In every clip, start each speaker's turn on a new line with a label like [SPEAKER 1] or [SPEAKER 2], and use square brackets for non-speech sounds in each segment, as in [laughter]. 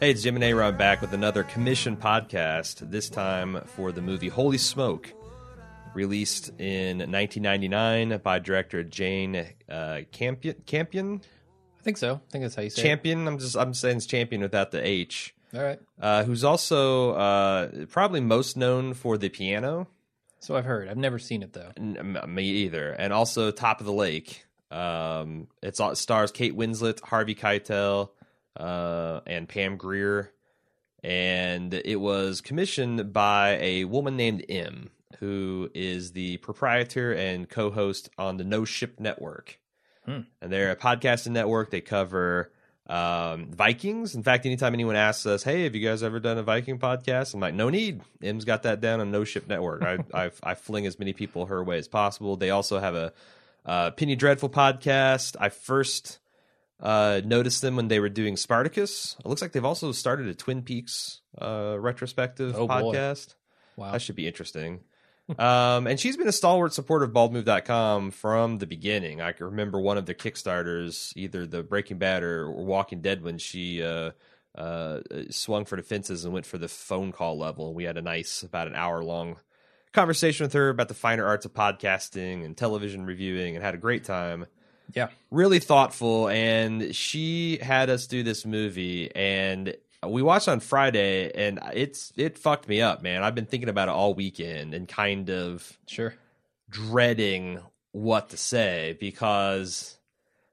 [SPEAKER 1] Hey, it's Jim and Aaron back with another commission podcast, this time for the movie Holy Smoke, released in 1999 by director Jane uh, Campion. Campion?
[SPEAKER 2] I think so. I think that's how you say
[SPEAKER 1] Champion? I'm just I'm saying it's champion without the H.
[SPEAKER 2] All right.
[SPEAKER 1] Uh, who's also uh, probably most known for the piano.
[SPEAKER 2] So I've heard. I've never seen it though.
[SPEAKER 1] N- me either. And also Top of the Lake. Um, it's it stars Kate Winslet, Harvey Keitel, uh, and Pam Grier. And it was commissioned by a woman named M, who is the proprietor and co-host on the No Ship Network.
[SPEAKER 2] Hmm.
[SPEAKER 1] And they're a podcasting network. They cover um, Vikings. In fact, anytime anyone asks us, "Hey, have you guys ever done a Viking podcast?" I'm like, "No need." M's got that down on No Ship Network. I [laughs] I, I fling as many people her way as possible. They also have a uh, Penny Dreadful podcast. I first uh, noticed them when they were doing Spartacus. It looks like they've also started a Twin Peaks uh, retrospective
[SPEAKER 2] Oh, boy.
[SPEAKER 1] podcast.
[SPEAKER 2] Wow.
[SPEAKER 1] That should be interesting. [laughs] um, and she's been a stalwart supporter of baldmove.com from the beginning. I can remember one of their Kickstarters, either the Breaking Bad or Walking Dead, when she uh, uh, swung for the fences and went for the phone call level. We had a nice, about an hour long conversation with her about the finer arts of podcasting and television reviewing and had a great time
[SPEAKER 2] yeah.
[SPEAKER 1] really thoughtful and she had us do this movie and we watched on Friday and it's it fucked me up, man. I've been thinking about it all weekend and kind of
[SPEAKER 2] Sure.
[SPEAKER 1] dreading what to say because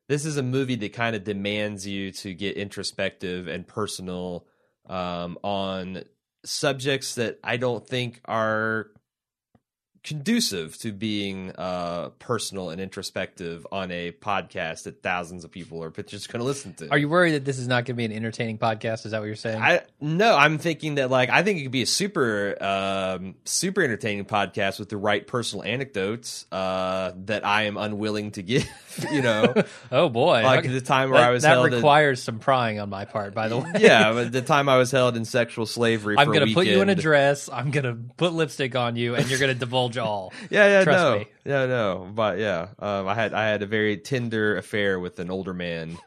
[SPEAKER 1] this is a movie that kind of demands you to get introspective and personal um, on subjects that I don't think are conducive to being uh, personal and introspective on a podcast that thousands of people are just going to listen to.
[SPEAKER 2] Are you worried that this is not going to be an entertaining podcast? Is that what you're saying?
[SPEAKER 1] I no, I'm thinking that like I think it could be a super um super entertaining podcast with the right personal anecdotes uh that I am unwilling to give, [laughs] you know. [laughs]
[SPEAKER 2] oh boy.
[SPEAKER 1] like
[SPEAKER 2] Okay.
[SPEAKER 1] the time where
[SPEAKER 2] that,
[SPEAKER 1] I was
[SPEAKER 2] that
[SPEAKER 1] held in-
[SPEAKER 2] requires some prying on my part, by the [laughs] way.
[SPEAKER 1] yeah, but the time I was held in sexual slavery
[SPEAKER 2] I'm going to put you in a dress. I'm going to put lipstick on you, and you're going to divulge all. [laughs]
[SPEAKER 1] Yeah, yeah,
[SPEAKER 2] Trust
[SPEAKER 1] no.
[SPEAKER 2] me.
[SPEAKER 1] Yeah, no. But yeah, um, I had I had a very tender affair with an older man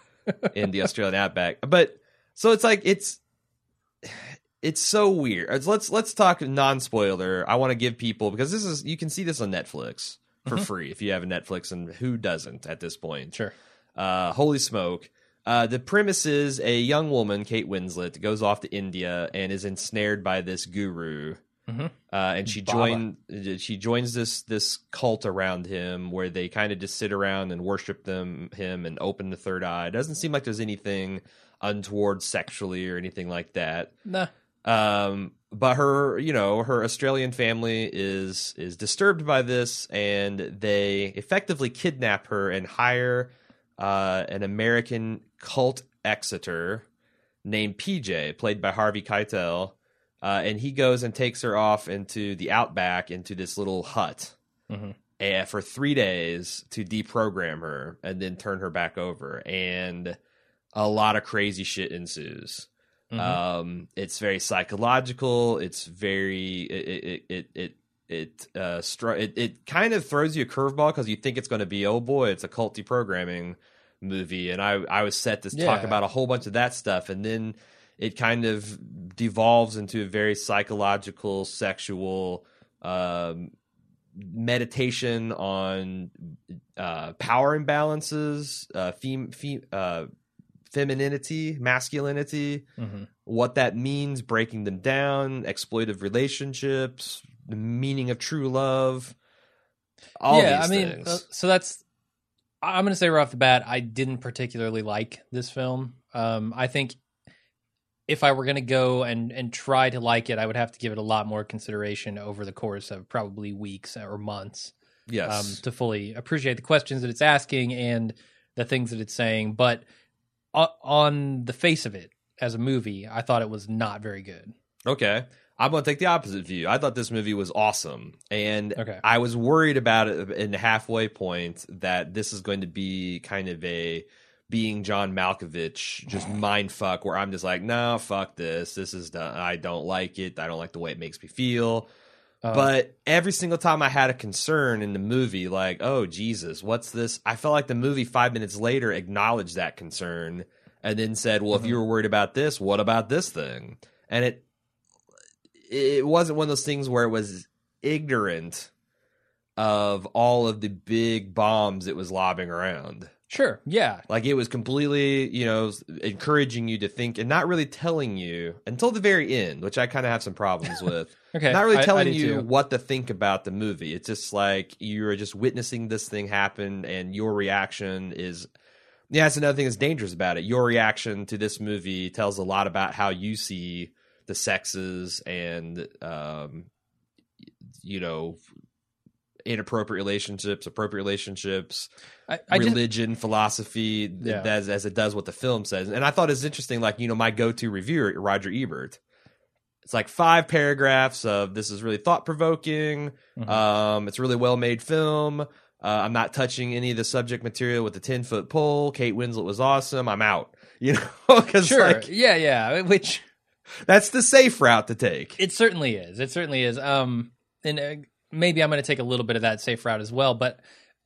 [SPEAKER 1] [laughs] in the Australian outback. But so it's like it's it's so weird. Let's let's talk non spoiler. I want to give people because this is you can see this on Netflix for free if you have a Netflix, and who doesn't at this point?
[SPEAKER 2] Sure.
[SPEAKER 1] Uh, holy smoke. Uh, the premise is a young woman, Kate Winslet, goes off to India and is ensnared by this guru.
[SPEAKER 2] Mhm.
[SPEAKER 1] Uh, and she
[SPEAKER 2] Baba.
[SPEAKER 1] joined. She joins this this cult around him, where they kind of just sit around and worship them him and open the third eye. It doesn't seem like there's anything untoward sexually or anything like that.
[SPEAKER 2] Nah.
[SPEAKER 1] Um, but her, you know, her Australian family is is disturbed by this, and they effectively kidnap her and hire uh, an American cult exiter named PJ, played by Harvey Keitel, uh, and he goes and takes her off into the outback into this little hut.
[SPEAKER 2] Mhm.
[SPEAKER 1] And for three days to deprogram her and then turn her back over, and a lot of crazy shit ensues.
[SPEAKER 2] Mhm.
[SPEAKER 1] Um, it's very psychological. It's very it it it it it uh str- it, it kind of throws you a curveball because you think it's going to be oh boy, it's a cult deprogramming movie, and I I was set to talk about a whole bunch of that stuff, and then it kind of devolves into a very psychological, sexual. Um, meditation on uh, power imbalances, uh, fem- fem- uh, femininity, masculinity,
[SPEAKER 2] Mhm.
[SPEAKER 1] what that means, breaking them down, exploitive relationships, the meaning of true love. All
[SPEAKER 2] yeah, I mean, uh, so that's. I'm going to say right off the bat, I didn't particularly like this film. Um, I think if I were going to go and and try to like it, I would have to give it a lot more consideration over the course of probably weeks or months
[SPEAKER 1] yes.
[SPEAKER 2] um, to fully appreciate the questions that it's asking and the things that it's saying. But on the face of it, as a movie, I thought it was not very good.
[SPEAKER 1] Okay. I'm going to take the opposite view. I thought this movie was awesome. And
[SPEAKER 2] Okay.
[SPEAKER 1] I was worried about it in the halfway point that this is going to be kind of a being John Malkovich, just mind fuck, where I'm just like, no, fuck this. This is done. I don't like it. I don't like the way it makes me feel.
[SPEAKER 2] Uh,
[SPEAKER 1] but every single time I had a concern in the movie, like, oh Jesus, what's this? I felt like the movie five minutes later acknowledged that concern and then said, "Well, if you were worried about this, what about this thing?" And it it wasn't one of those things where it was ignorant of all of the big bombs it was lobbing around.
[SPEAKER 2] Sure. Yeah.
[SPEAKER 1] Like it was completely, you know, encouraging you to think and not really telling you until the very end, which I kind of have some problems [laughs] with.
[SPEAKER 2] Okay.
[SPEAKER 1] not really
[SPEAKER 2] I- I
[SPEAKER 1] telling you
[SPEAKER 2] too.
[SPEAKER 1] what to think about the movie. It's just like you're just witnessing this thing happen and your reaction is yeah, that's another thing that's dangerous about it. Your reaction to this movie tells a lot about how you see the sexes and um you know inappropriate relationships, appropriate relationships,
[SPEAKER 2] I, I just
[SPEAKER 1] religion, philosophy,
[SPEAKER 2] Yeah.
[SPEAKER 1] as as it does what the film says. And I thought it's interesting, like you know, my go-to reviewer, Roger Ebert. It's like five paragraphs of this is really thought provoking.
[SPEAKER 2] Mhm.
[SPEAKER 1] Um, it's a really well made film. Uh, I'm not touching any of the subject material with the ten foot pole. Kate Winslet was awesome. I'm out. [laughs] You know, because
[SPEAKER 2] sure.
[SPEAKER 1] like
[SPEAKER 2] yeah. Yeah. Which
[SPEAKER 1] that's the safe route to take.
[SPEAKER 2] It certainly is. It certainly is. Um, and uh, maybe I'm going to take a little bit of that safe route as well, but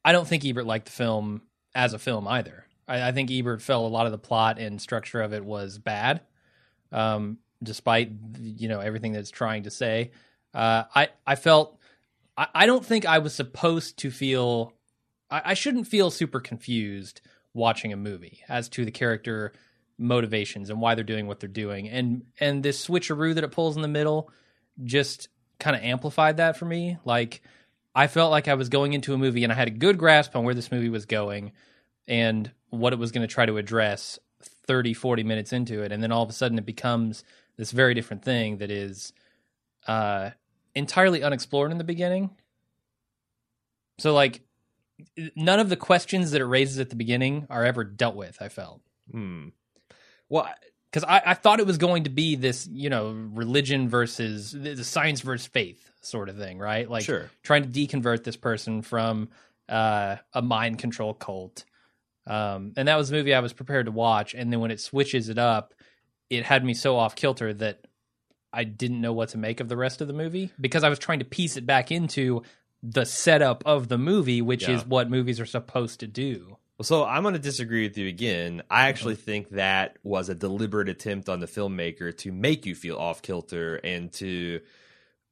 [SPEAKER 2] I don't think Ebert liked the film as a film either. I, I think Ebert felt a lot of the plot and structure of it was bad, um, despite you know everything that's trying to say. Uh, I I felt I, I don't think I was supposed to feel. I, I shouldn't feel super confused watching a movie as to the character motivations and why they're doing what they're doing and and this switcheroo that it pulls in the middle just kind of amplified that for me. Like i felt like i was going into a movie and i had a good grasp on where this movie was going and what it was going to try to address 30 40 minutes into it. And then all of a sudden it becomes this very different thing that is uh entirely unexplored in the beginning. So like none of the questions that it raises at the beginning are ever dealt with i felt.
[SPEAKER 1] Hmm. Well,
[SPEAKER 2] because I, I thought it was going to be this, you know, religion versus the science versus faith sort of thing, right? Like
[SPEAKER 1] sure.
[SPEAKER 2] trying to deconvert this person from uh, a mind control cult. Um, and that was the movie I was prepared to watch. And then when it switches it up, it had me so off kilter that I didn't know what to make of the rest of the movie because I was trying to piece it back into the setup of the movie, which
[SPEAKER 1] Yeah.
[SPEAKER 2] is what movies are supposed to do.
[SPEAKER 1] So I'm going to disagree with you again. I actually
[SPEAKER 2] Mm-hmm.
[SPEAKER 1] think that was a deliberate attempt on the filmmaker to make you feel off kilter and to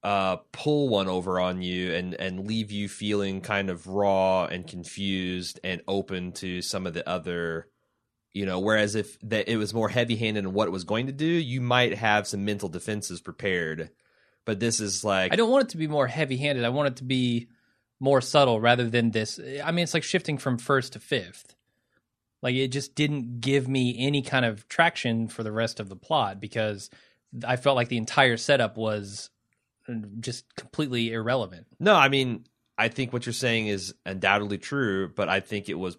[SPEAKER 1] uh, pull one over on you and and leave you feeling kind of raw and confused and open to some of the other you know whereas if that it was more heavy-handed in what it was going to do you might have some mental defenses prepared but this is like
[SPEAKER 2] I don't want it to be more heavy handed. I want it to be more subtle rather than this. I mean, it's like shifting from first to fifth. Like it just didn't give me any kind of traction for the rest of the plot because I felt like the entire setup was uh, just completely irrelevant.
[SPEAKER 1] No, I mean, I think what you're saying is undoubtedly true, but I think it was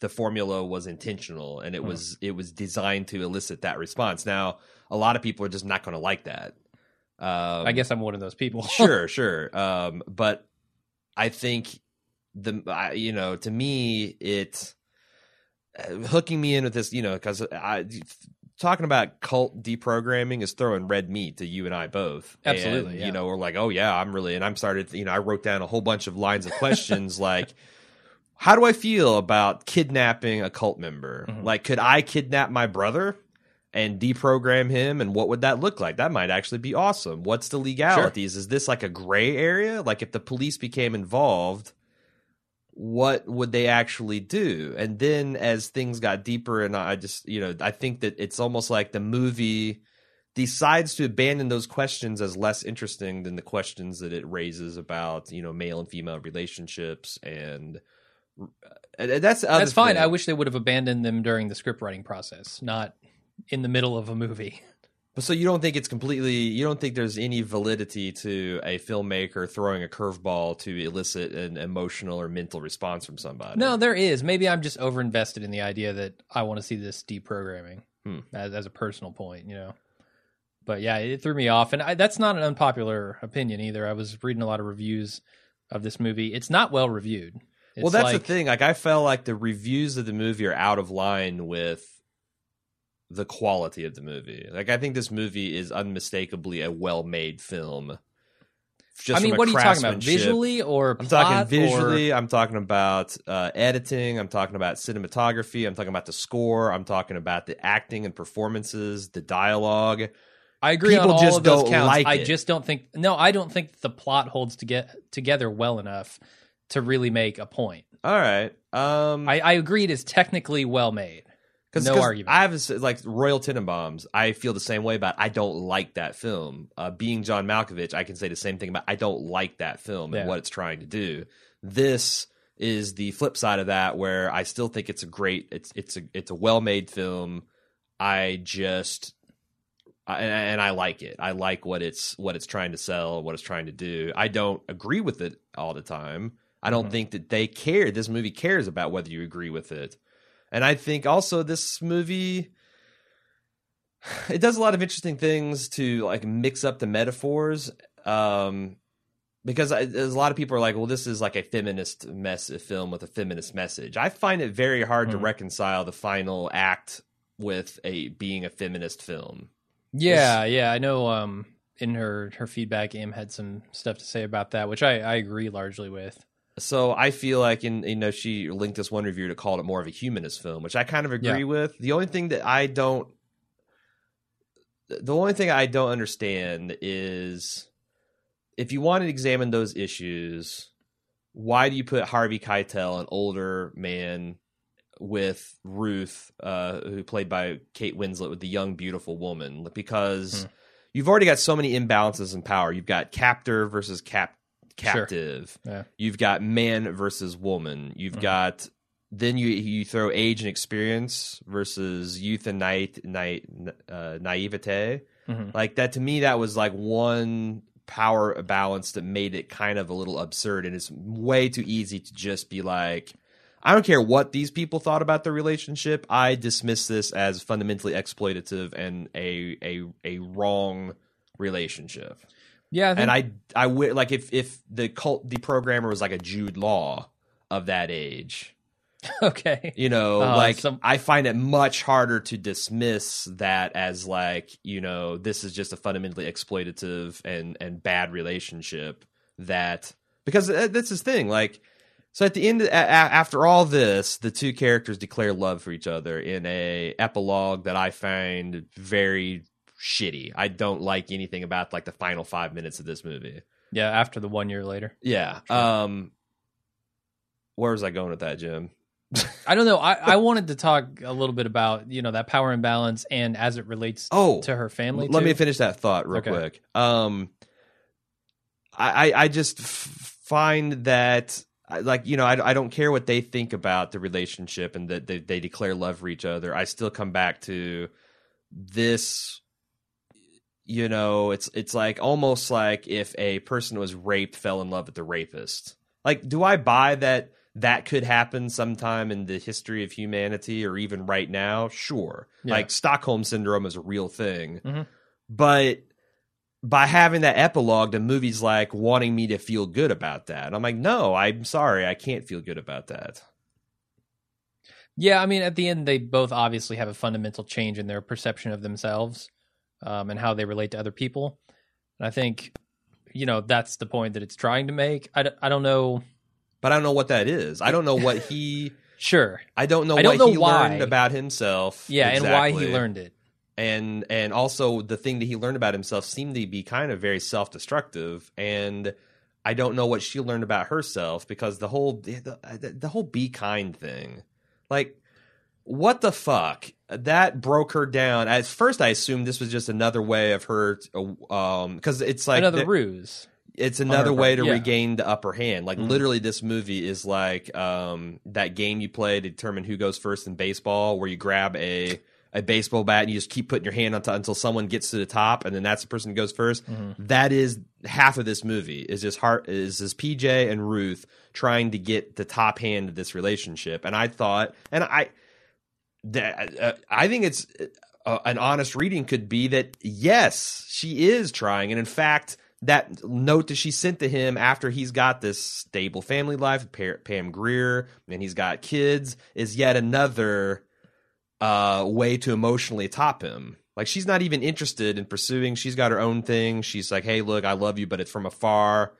[SPEAKER 1] the formula was intentional and it
[SPEAKER 2] Hmm.
[SPEAKER 1] was it was designed to elicit that response. Now, a lot of people are just not going to like that. Um,
[SPEAKER 2] I guess I'm one of those people.
[SPEAKER 1] sure, [laughs] sure. Um, but I think the you know to me it uh, hooking me in with this you know because I talking about cult deprogramming is throwing red meat to you and I both.
[SPEAKER 2] Absolutely,
[SPEAKER 1] And,
[SPEAKER 2] yeah.
[SPEAKER 1] You know, we're like, oh yeah, I'm really, and I'm started. You know, I wrote down a whole bunch of lines of questions [laughs] like. How do I feel about kidnapping a cult member?
[SPEAKER 2] Mhm.
[SPEAKER 1] Like, could I kidnap my brother and deprogram him? And what would that look like? That might actually be awesome. What's the legalities? Is this like a gray area? Like, if the police became involved, what would they actually do? And then as things got deeper, and I just, you know, I think that it's almost like the movie decides to abandon those questions as less interesting than the questions that it raises about, you know, male and female relationships and. Uh, and that's
[SPEAKER 2] That's fine.
[SPEAKER 1] thing.
[SPEAKER 2] I wish they would have abandoned them during the script writing process, not in the middle of a movie. [laughs]
[SPEAKER 1] But so you don't think it's completely you don't think there's any validity to a filmmaker throwing a curveball to elicit an emotional or mental response from somebody?
[SPEAKER 2] No, there is. Maybe I'm just overinvested in the idea that I want to see this deprogramming
[SPEAKER 1] Hmm.
[SPEAKER 2] as, as a personal point, you know. But yeah, it threw me off, and I, that's not an unpopular opinion either. I was reading a lot of reviews of this movie. It's not well reviewed. It's
[SPEAKER 1] well, that's
[SPEAKER 2] like,
[SPEAKER 1] the thing. Like I felt like the reviews of the movie are out of line with the quality of the movie. Like I think this movie is unmistakably a well-made film. Just
[SPEAKER 2] I mean, what are you talking about? Visually or
[SPEAKER 1] I'm talking
[SPEAKER 2] or-
[SPEAKER 1] visually. I'm talking about uh, editing. I'm talking about cinematography. I'm talking about the score. I'm talking about the acting and performances, the dialogue.
[SPEAKER 2] I agree on
[SPEAKER 1] people
[SPEAKER 2] all
[SPEAKER 1] just
[SPEAKER 2] of those counts.
[SPEAKER 1] like
[SPEAKER 2] I
[SPEAKER 1] it.
[SPEAKER 2] just don't think. No, I don't think the plot holds to get together well enough to really make a point.
[SPEAKER 1] All right. Um,
[SPEAKER 2] I, I agree it is technically well made.
[SPEAKER 1] Cause,
[SPEAKER 2] No
[SPEAKER 1] 'cause
[SPEAKER 2] argument.
[SPEAKER 1] I have a like Royal Tenenbaums. I feel the same way about. I don't like that film. Uh, being John Malkovich, I can say the same thing about. I don't like that film
[SPEAKER 2] Yeah.
[SPEAKER 1] and what it's trying to do. This is the flip side of that, where I still think it's a great. It's it's a it's a well made film. I just. I- And, I like it. I like what it's what it's trying to sell, what it's trying to do. I don't agree with it all the time. I don't
[SPEAKER 2] Mhm.
[SPEAKER 1] think that they care. This movie cares about whether you agree with it. And I think also this movie [sighs] it does a lot of interesting things to like mix up the metaphors um because I, there's a lot of people are like well this is like a feminist mess a film with a feminist message. I find it very hard to
[SPEAKER 2] Mhm.
[SPEAKER 1] reconcile the final act with a being a feminist film.
[SPEAKER 2] Yeah, yeah. I know. Um, in her her feedback, Em had some stuff to say about that, which I I agree largely with.
[SPEAKER 1] So I feel like in you know she linked this one reviewer to call it more of a humanist film, which I kind of agree
[SPEAKER 2] Yeah.
[SPEAKER 1] with. The only thing that I don't the only thing I don't understand is if you want to examine those issues, why do you put Harvey Keitel, an older man, with Ruth, uh, who played by Kate Winslet, with the young beautiful woman? Because
[SPEAKER 2] Hmm.
[SPEAKER 1] you've already got so many imbalances in power. You've got captor versus cap
[SPEAKER 2] Sure.
[SPEAKER 1] captive.
[SPEAKER 2] Yeah.
[SPEAKER 1] You've got man versus woman. You've
[SPEAKER 2] Mhm.
[SPEAKER 1] got then you you throw age and experience versus youth and night night uh, naivete.
[SPEAKER 2] hmm
[SPEAKER 1] Like that to me, that was like one power balance that made it kind of a little absurd, and it's way too easy to just be like. I don't care what these people thought about the relationship. I dismiss this as fundamentally exploitative and a a a wrong relationship
[SPEAKER 2] Yeah, I think,
[SPEAKER 1] and I I would like if if the cult the programmer was like a Jude Law of that age, [laughs]
[SPEAKER 2] okay.
[SPEAKER 1] you know,
[SPEAKER 2] Uh,
[SPEAKER 1] like
[SPEAKER 2] some-
[SPEAKER 1] I find it much harder to dismiss that as like you know this is just a fundamentally exploitative and and bad relationship that because uh, that's his thing like. So at the end, after all this, the two characters declare love for each other in a epilogue that I find very shitty. I don't like anything about like the final five minutes of this movie.
[SPEAKER 2] Yeah, after the one year later.
[SPEAKER 1] Yeah.
[SPEAKER 2] Sure.
[SPEAKER 1] Um where was I going with that, Jim? [laughs]
[SPEAKER 2] I don't know. I, I wanted to talk a little bit about you know that power imbalance and as it relates
[SPEAKER 1] Oh,
[SPEAKER 2] to her family.
[SPEAKER 1] let
[SPEAKER 2] too.
[SPEAKER 1] me finish that thought real
[SPEAKER 2] Okay.
[SPEAKER 1] quick. Um I I, I just find that like you know I, I don't care what they think about the relationship and that they, they declare love for each other. I still come back to this you know it's it's like almost like if a person was raped fell in love with the rapist. Like do i buy that that could happen sometime in the history of humanity or even right now? Sure.
[SPEAKER 2] Yeah.
[SPEAKER 1] like stockholm syndrome is a real thing.
[SPEAKER 2] Mhm.
[SPEAKER 1] but by having that epilogue the movie's like wanting me to feel good about that i'm like no i'm sorry i can't feel good about that.
[SPEAKER 2] Yeah, I mean, at the end, they both obviously have a fundamental change in their perception of themselves um, and how they relate to other people. And I think, you know, that's the point that it's trying to make. I, d- I don't know.
[SPEAKER 1] but i don't know what that is i don't know what he [laughs]
[SPEAKER 2] Sure.
[SPEAKER 1] i don't know
[SPEAKER 2] I don't
[SPEAKER 1] what
[SPEAKER 2] know
[SPEAKER 1] he
[SPEAKER 2] why.
[SPEAKER 1] learned about himself
[SPEAKER 2] Yeah, and why he learned it.
[SPEAKER 1] and and also the thing that he learned about himself seemed to be kind of very self-destructive and i don't know what she learned about herself because the whole the, the, the whole be kind thing like what the fuck that broke her down at first i assumed this was just another way of her um because it's like
[SPEAKER 2] Another
[SPEAKER 1] the-
[SPEAKER 2] ruse.
[SPEAKER 1] it's
[SPEAKER 2] her
[SPEAKER 1] another
[SPEAKER 2] part,
[SPEAKER 1] way to
[SPEAKER 2] yeah.
[SPEAKER 1] regain the upper hand. Like
[SPEAKER 2] Mhm.
[SPEAKER 1] literally, this movie is like um, that game you play to determine who goes first in baseball, where you grab a a baseball bat and you just keep putting your hand on top until someone gets to the top, and then that's the person who goes 1st
[SPEAKER 2] Mhm.
[SPEAKER 1] That is half of this movie. Is this heart is this PJ and Ruth trying to get the top hand of this relationship, and I thought, and I, that uh, I think it's. Uh, an honest reading could be that yes, she is trying, and in fact, that note that she sent to him after he's got this stable family life, Pa- Pam Grier, and he's got kids, is yet another uh, way to emotionally top him. Like she's not even interested in pursuing. She's got her own thing. She's like, "Hey, look, I love you, but it's from afar."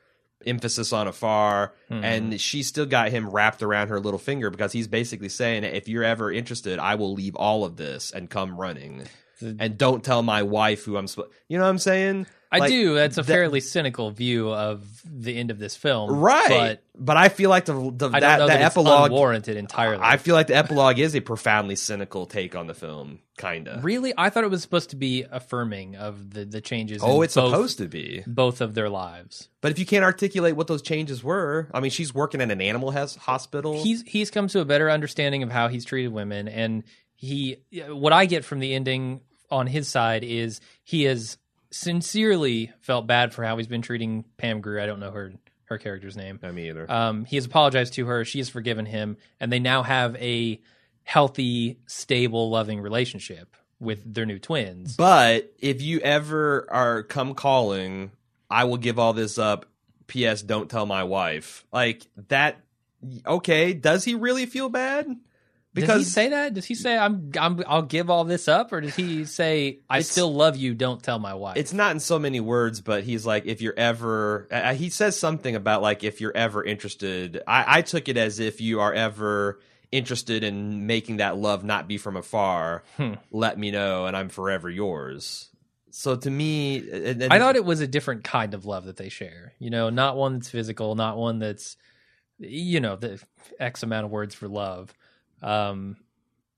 [SPEAKER 1] Emphasis on afar,
[SPEAKER 2] Mhm.
[SPEAKER 1] and she still got him wrapped around her little finger because he's basically saying, "If you're ever interested, I will leave all of this and come running, and don't tell my wife who I'm." Sp-. You know what I'm saying?
[SPEAKER 2] I
[SPEAKER 1] Like,
[SPEAKER 2] do. That's a
[SPEAKER 1] that-
[SPEAKER 2] fairly cynical view of the end of this film,
[SPEAKER 1] right?
[SPEAKER 2] But
[SPEAKER 1] But, I feel like the, the that, that
[SPEAKER 2] that it's
[SPEAKER 1] epilogue.
[SPEAKER 2] unwarranted entirely.
[SPEAKER 1] I feel like the epilogue is a profoundly cynical take on the film, kind of.
[SPEAKER 2] really, I thought it was supposed to be affirming of the the changes.
[SPEAKER 1] Oh,
[SPEAKER 2] in
[SPEAKER 1] it's
[SPEAKER 2] both,
[SPEAKER 1] supposed to be.
[SPEAKER 2] both of their lives.
[SPEAKER 1] But if you can't articulate what those changes were, I mean, she's working in an animal has- hospital.
[SPEAKER 2] He's he's come to a better understanding of how he's treated women, and he what I get from the ending on his side is he has sincerely felt bad for how he's been treating Pam Grier. I don't know her her character's name.
[SPEAKER 1] I mean, either.
[SPEAKER 2] Um, he has apologized to her. She has forgiven him, and they now have a healthy, stable, loving relationship with their new twins.
[SPEAKER 1] but if you ever are come calling, I will give all this up. P.S. Don't tell my wife. Like that. Okay, does he really feel bad?
[SPEAKER 2] Does he say that? Does he say I'm, I'm I'll give all this up, or does he say I still love you? Don't tell my wife.
[SPEAKER 1] it's not in so many words, but he's like, if you're ever, uh, he says something about like, if you're ever interested. I, I took it as if you are ever interested in making that love not be from afar,
[SPEAKER 2] Hmm.
[SPEAKER 1] let me know, and I'm forever yours. So to me, and- and-
[SPEAKER 2] I thought it was a different kind of love that they share. You know, not one that's physical, not one that's you know the X amount of words for love. Um,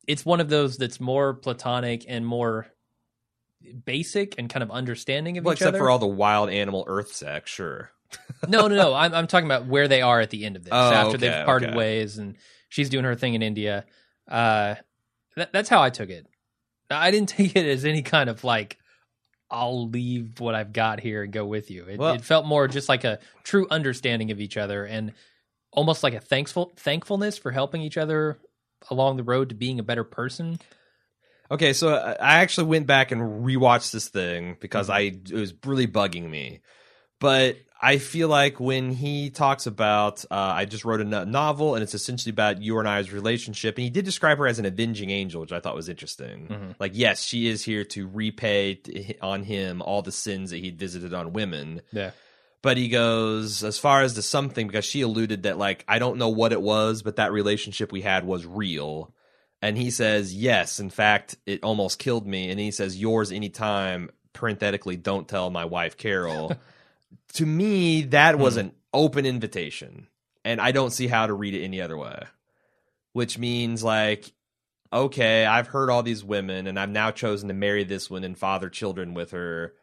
[SPEAKER 2] it's one of those that's more platonic and more basic and kind of understanding of each other.
[SPEAKER 1] well,
[SPEAKER 2] each
[SPEAKER 1] except
[SPEAKER 2] other.
[SPEAKER 1] for all the wild animal Earth sex, sure. [laughs]
[SPEAKER 2] no, no, no. I'm I'm talking about where they are at the end of this
[SPEAKER 1] Oh,
[SPEAKER 2] after
[SPEAKER 1] okay,
[SPEAKER 2] they've parted
[SPEAKER 1] okay.
[SPEAKER 2] ways and she's doing her thing in India. Uh, that, that's how I took it. I didn't [laughs] take it as any kind of like I'll leave what I've got here and go with you. It,
[SPEAKER 1] Well-
[SPEAKER 2] it felt more just like a true understanding of each other and almost like a thankful thankfulness for helping each other along the road to being a better person.
[SPEAKER 1] Okay, so I I actually went back and rewatched this thing because I it was really bugging me. But I feel like when he talks about, uh, I just wrote a no- novel and it's essentially about you and I's relationship, and he did describe her as an avenging angel, which I thought was interesting.
[SPEAKER 2] Mhm.
[SPEAKER 1] Like, yes, she is here to repay t- on him all the sins that he'd visited on women.
[SPEAKER 2] Yeah.
[SPEAKER 1] But he goes as far as to something because she alluded that like I don't know what it was, but that relationship we had was real. And he says, Yes, in fact, it almost killed me. And he says, Yours anytime, parenthetically, don't tell my wife Carol. [laughs] to me, that hmm. was an open invitation. And I don't see how to read it any other way. Which means like, okay, I've heard all these women and I've now chosen to marry this one and father children with her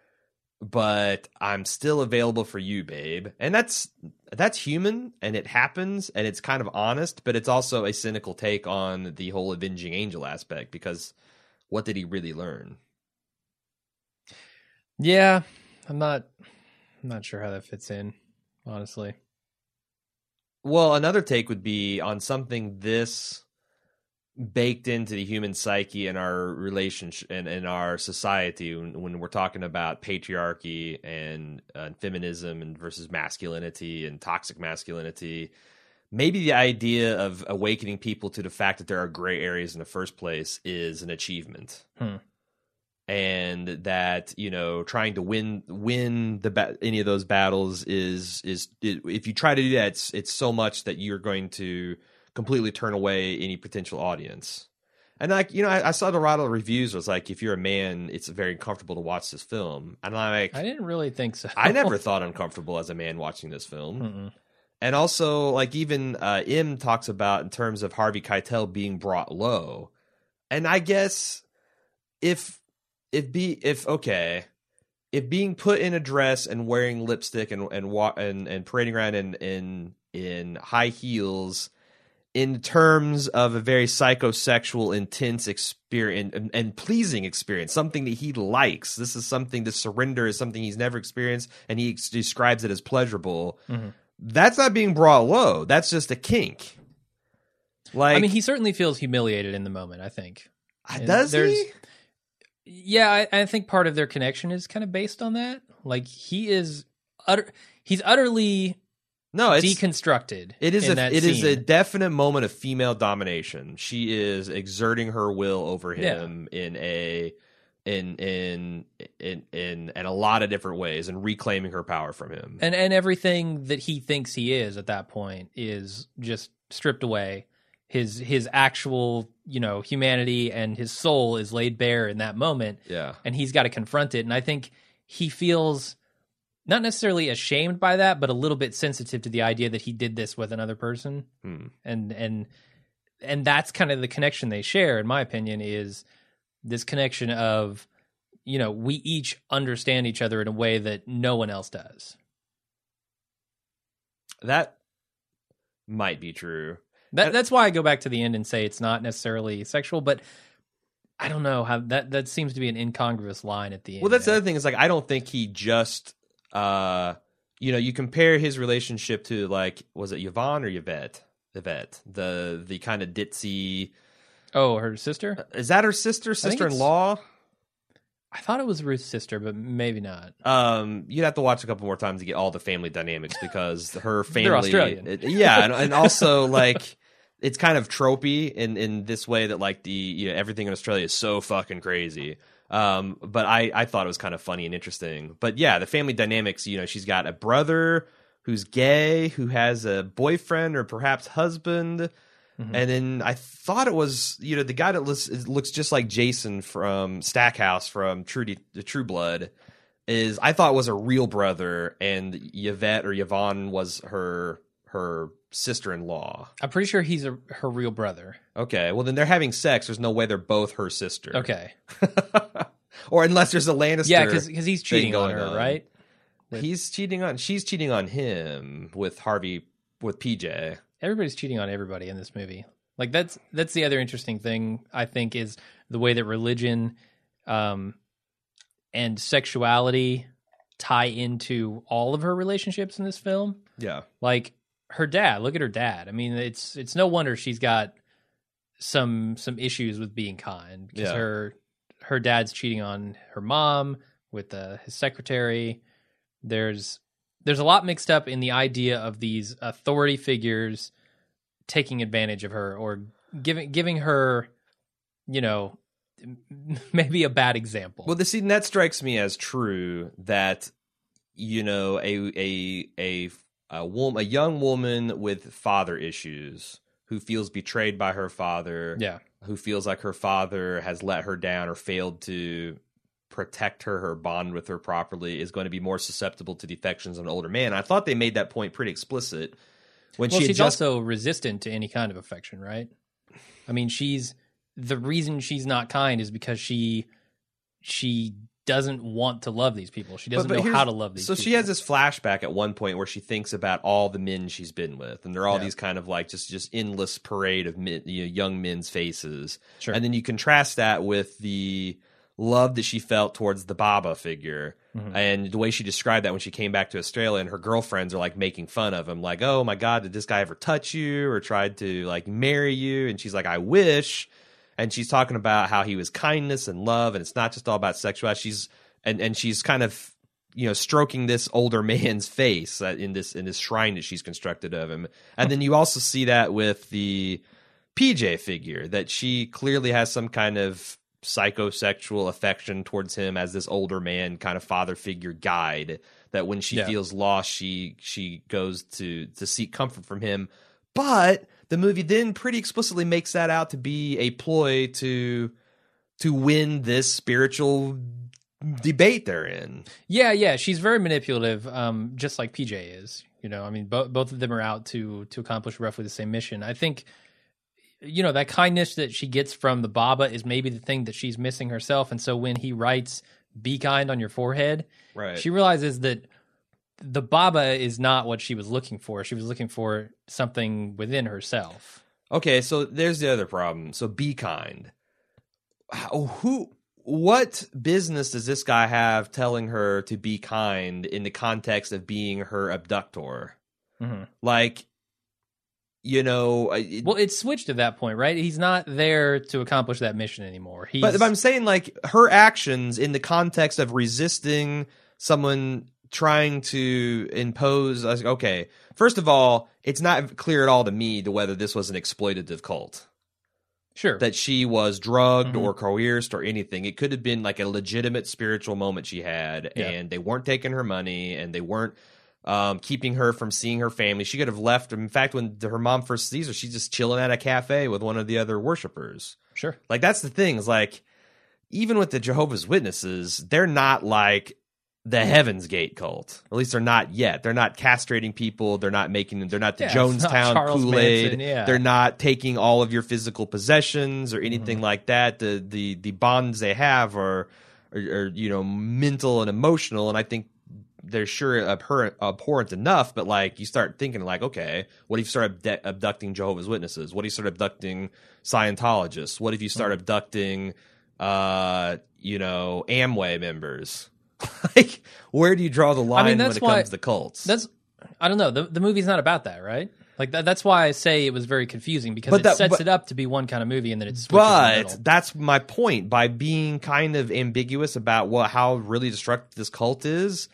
[SPEAKER 1] but I'm still available for you, babe. And that's that's human and it happens and it's kind of honest, but it's also a cynical take on the whole avenging angel aspect because what did he really learn?
[SPEAKER 2] Yeah, I'm not I'm not sure how that fits in, honestly.
[SPEAKER 1] Well, another take would be on something this baked into the human psyche and our relationship and in our society when, when we're talking about patriarchy and uh, feminism and versus masculinity and toxic masculinity maybe the idea of awakening people to the fact that there are gray areas in the first place is an achievement
[SPEAKER 2] Hmm.
[SPEAKER 1] and that you know trying to win win the ba- any of those battles is is it, if you try to do that it's it's so much that you're going to completely turn away any potential audience and like you know I, I saw the lot of reviews was like if you're a man it's very uncomfortable to watch this film and I'm like
[SPEAKER 2] I didn't really think so.
[SPEAKER 1] I never [laughs] thought uncomfortable as a man watching this film
[SPEAKER 2] Mm-mm.
[SPEAKER 1] and also like even uh im talks about in terms of harvey keitel being brought low and i guess if if be if okay if being put in a dress and wearing lipstick and and wa- and, and parading around in in in high heels in terms of a very psychosexual intense experience and, and pleasing experience something that he likes this is something to surrender is something he's never experienced and he ex- describes it as pleasurable
[SPEAKER 2] Mhm.
[SPEAKER 1] that's not being brought low that's just a kink like
[SPEAKER 2] I mean, he certainly feels humiliated in the moment. I think. and
[SPEAKER 1] does he
[SPEAKER 2] Yeah, I, I think part of their connection is kind of based on that. Like he is utter, he's utterly
[SPEAKER 1] no it's
[SPEAKER 2] deconstructed.
[SPEAKER 1] It is a it is a definite moment of female domination. She is exerting her will over
[SPEAKER 2] Yeah.
[SPEAKER 1] him in a in in in in in a lot of different ways and reclaiming her power from him.
[SPEAKER 2] and and everything that he thinks he is at that point is just stripped away his his actual you know humanity and his soul is laid bare in that moment
[SPEAKER 1] yeah.
[SPEAKER 2] and he's got to confront it and i think he feels not necessarily ashamed by that but a little bit sensitive to the idea that he did this with another person
[SPEAKER 1] Hmm.
[SPEAKER 2] and and and that's kind of the connection they share in my opinion is this connection of you know we each understand each other in a way that no one else does
[SPEAKER 1] That might be true.
[SPEAKER 2] That, that's why I go back to the end and say it's not necessarily sexual, but I don't know how that that seems to be an incongruous line at the end.
[SPEAKER 1] Well, that's the other thing is like I don't think he just uh you know, you compare his relationship to like was it Yvonne or Yvette? Yvette, the the kind of ditzy
[SPEAKER 2] Oh, her sister?
[SPEAKER 1] is that her sister, sister in law?
[SPEAKER 2] I thought it was Ruth's sister, but maybe not.
[SPEAKER 1] Um, you'd have to watch a couple more times to get all the family dynamics [laughs] because her family, They're
[SPEAKER 2] Australian.
[SPEAKER 1] it- yeah, and, and also [laughs] like it's kind of tropey in in this way that like the you know everything in Australia is so fucking crazy. Um, but I I thought it was kind of funny and interesting. But yeah, the family dynamics. You know, she's got a brother who's gay, who has a boyfriend or perhaps husband.
[SPEAKER 2] Mhm.
[SPEAKER 1] And then I thought it was, you know, the guy that looks, looks just like Jason from Stackhouse from True the True Blood is I thought was a real brother, and Yvette or Yvonne was her her sister in law.
[SPEAKER 2] I'm pretty sure he's a, her real brother.
[SPEAKER 1] Okay, well then they're having sex. There's no way they're both her sister.
[SPEAKER 2] Okay. [laughs]
[SPEAKER 1] or unless there's a Lannister.
[SPEAKER 2] Yeah, because he's cheating on her,
[SPEAKER 1] on.
[SPEAKER 2] right?
[SPEAKER 1] he's cheating on. She's cheating on him with Harvey with PJ.
[SPEAKER 2] Everybody's cheating on everybody in this movie. Like that's that's the other interesting thing I think is the way that religion um and sexuality tie into all of her relationships in this film.
[SPEAKER 1] Yeah.
[SPEAKER 2] like her dad look at her dad. I mean it's it's no wonder she's got some some issues with being kind because
[SPEAKER 1] Yeah.
[SPEAKER 2] her her dad's cheating on her mom with uh, his secretary. There's there's a lot mixed up in the idea of these authority figures taking advantage of her or giving giving her you know [laughs] maybe a bad example.
[SPEAKER 1] Well, the scene that strikes me as true that you know a a a a woman, a young woman with father issues who feels betrayed by her father,
[SPEAKER 2] yeah
[SPEAKER 1] who feels like her father has let her down or failed to protect her or bond with her properly is going to be more susceptible to the affections of an older man. I thought they made that point pretty explicit when
[SPEAKER 2] well,
[SPEAKER 1] she
[SPEAKER 2] she's
[SPEAKER 1] just
[SPEAKER 2] also resistant to any kind of affection, right? I mean, she's the reason she's not kind is because she she doesn't want to love these people. She doesn't know how to love these.
[SPEAKER 1] So
[SPEAKER 2] people.
[SPEAKER 1] she has this flashback at one point where she thinks about all the men she's been with, and they're all
[SPEAKER 2] Yeah.
[SPEAKER 1] these kind of like just just endless parade of men, you know, young men's faces.
[SPEAKER 2] Sure.
[SPEAKER 1] And then you contrast that with the love that she felt towards the Baba figure,
[SPEAKER 2] Mhm.
[SPEAKER 1] and the way she described that when she came back to Australia, and her girlfriends are like making fun of him, like, "Oh my God, did this guy ever touch you or tried to like marry you?" And she's like, "I wish." And she's talking about how he was kindness and love, and it's not just all about sexuality. She's and and she's kind of you know stroking this older [laughs] man's face in this in this shrine that she's constructed of him, and then you also see that with the PJ figure that she clearly has some kind of psychosexual affection towards him as this older man kind of father figure guide that when she
[SPEAKER 2] Yeah.
[SPEAKER 1] feels lost she she goes to to seek comfort from him but the movie then pretty explicitly makes that out to be a ploy to to win this spiritual debate they're in.
[SPEAKER 2] Yeah, yeah, she's very manipulative, um, just like PJ is. You know, I mean, bo- both of them are out to to accomplish roughly the same mission. I think, you know, that kindness that she gets from the Baba is maybe the thing that she's missing herself. And so when he writes "Be kind" on your forehead,
[SPEAKER 1] Right.
[SPEAKER 2] she realizes that the Baba is not what she was looking for. She was looking for something within herself.
[SPEAKER 1] Okay, so there's the other problem. So be kind. How, who what business does this guy have telling her to be kind in the context of being her abductor?
[SPEAKER 2] Mhm.
[SPEAKER 1] Like you know, it-
[SPEAKER 2] Well, it's switched at that point, right? He's not there to accomplish that mission anymore. He's,
[SPEAKER 1] But if I'm saying like her actions in the context of resisting someone trying to impose, like, okay, first of all, it's not clear at all to me to whether this was an exploitative cult.
[SPEAKER 2] Sure.
[SPEAKER 1] that she was drugged
[SPEAKER 2] Mhm.
[SPEAKER 1] or coerced or anything. It could have been like a legitimate spiritual moment she had,
[SPEAKER 2] Yeah.
[SPEAKER 1] and they weren't taking her money and they weren't um, keeping her from seeing her family. She could have left. In fact, when her mom first sees her, she's just chilling at a cafe with one of the other worshipers.
[SPEAKER 2] sure.
[SPEAKER 1] Like that's the thing is like even with the Jehovah's Witnesses, they're not like the Heaven's Gate cult. At least they're not yet. They're not castrating people. They're not making. They're not the
[SPEAKER 2] Yeah,
[SPEAKER 1] Jonestown Kool Aid.
[SPEAKER 2] Yeah.
[SPEAKER 1] They're not taking all of your physical possessions or anything
[SPEAKER 2] Mm-hmm.
[SPEAKER 1] like that. The the the bonds they have are, are are you know mental and emotional. And I think they're sure abhorrent, abhorrent enough. But like you start thinking like, okay, what if you start abdu- abducting Jehovah's Witnesses? What if you start abducting Scientologists? What if you start
[SPEAKER 2] Mm-hmm.
[SPEAKER 1] abducting, uh, you know, Amway members? [laughs] like, where do you draw the line I when
[SPEAKER 2] that's
[SPEAKER 1] it
[SPEAKER 2] why-
[SPEAKER 1] comes to cults?
[SPEAKER 2] That's I don't know. The the movie's not about that, right? Like that, that's why I say it was very confusing because
[SPEAKER 1] But
[SPEAKER 2] it
[SPEAKER 1] that-
[SPEAKER 2] sets
[SPEAKER 1] but-
[SPEAKER 2] it up to be one kind of movie and then it switches in the
[SPEAKER 1] but that's my point. By being kind of ambiguous about what how really destructive this cult is,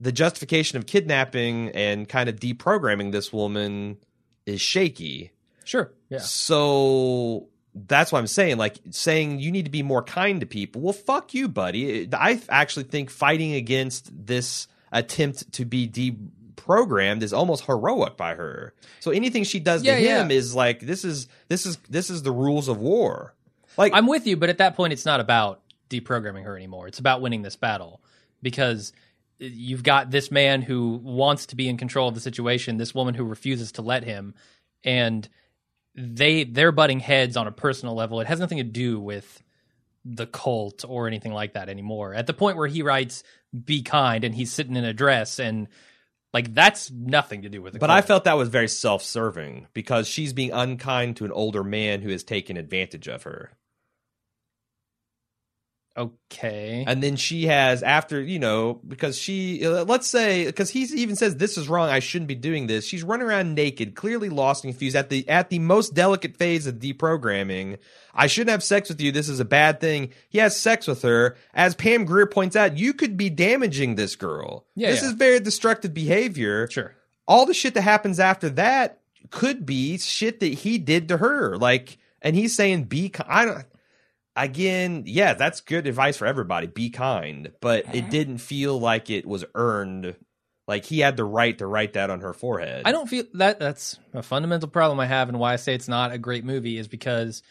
[SPEAKER 1] the justification of kidnapping and kind of deprogramming this woman is shaky.
[SPEAKER 2] Sure. Yeah.
[SPEAKER 1] So that's what I'm saying. Like saying you need to be more kind to people. Well, fuck you, buddy. I actually think fighting against this attempt to be deprogrammed is almost heroic by her. So anything she does
[SPEAKER 2] Yeah,
[SPEAKER 1] to him
[SPEAKER 2] yeah.
[SPEAKER 1] is like this is this is this is the rules of war. Like
[SPEAKER 2] I'm with you, but at that point, it's not about deprogramming her anymore. It's about winning this battle because you've got this man who wants to be in control of the situation, this woman who refuses to let him, and they they're butting heads on a personal level. It has nothing to do with the cult or anything like that anymore. At the point where he writes "Be kind" and he's sitting in a dress and like that's nothing to do with the
[SPEAKER 1] But
[SPEAKER 2] cult.
[SPEAKER 1] I felt that was very self-serving because she's being unkind to an older man who has taken advantage of her.
[SPEAKER 2] Okay.
[SPEAKER 1] And then she has after, you know, because she uh, let's say because he even says this is wrong, I shouldn't be doing this. She's running around naked, clearly lost and confused at the at the most delicate phase of deprogramming. I shouldn't have sex with you. This is a bad thing. He has sex with her. As Pam Grier points out, you could be damaging this girl.
[SPEAKER 2] Yeah,
[SPEAKER 1] this
[SPEAKER 2] yeah.
[SPEAKER 1] is very destructive behavior.
[SPEAKER 2] Sure.
[SPEAKER 1] all the shit that happens after that could be shit that he did to her. Like, and he's saying, be. I don't, again, yeah, that's good advice for everybody. Be kind. But it didn't feel like it was earned. Like he had the right to write that on her forehead.
[SPEAKER 2] I don't feel that that's a fundamental problem I have and why I say it's not a great movie is because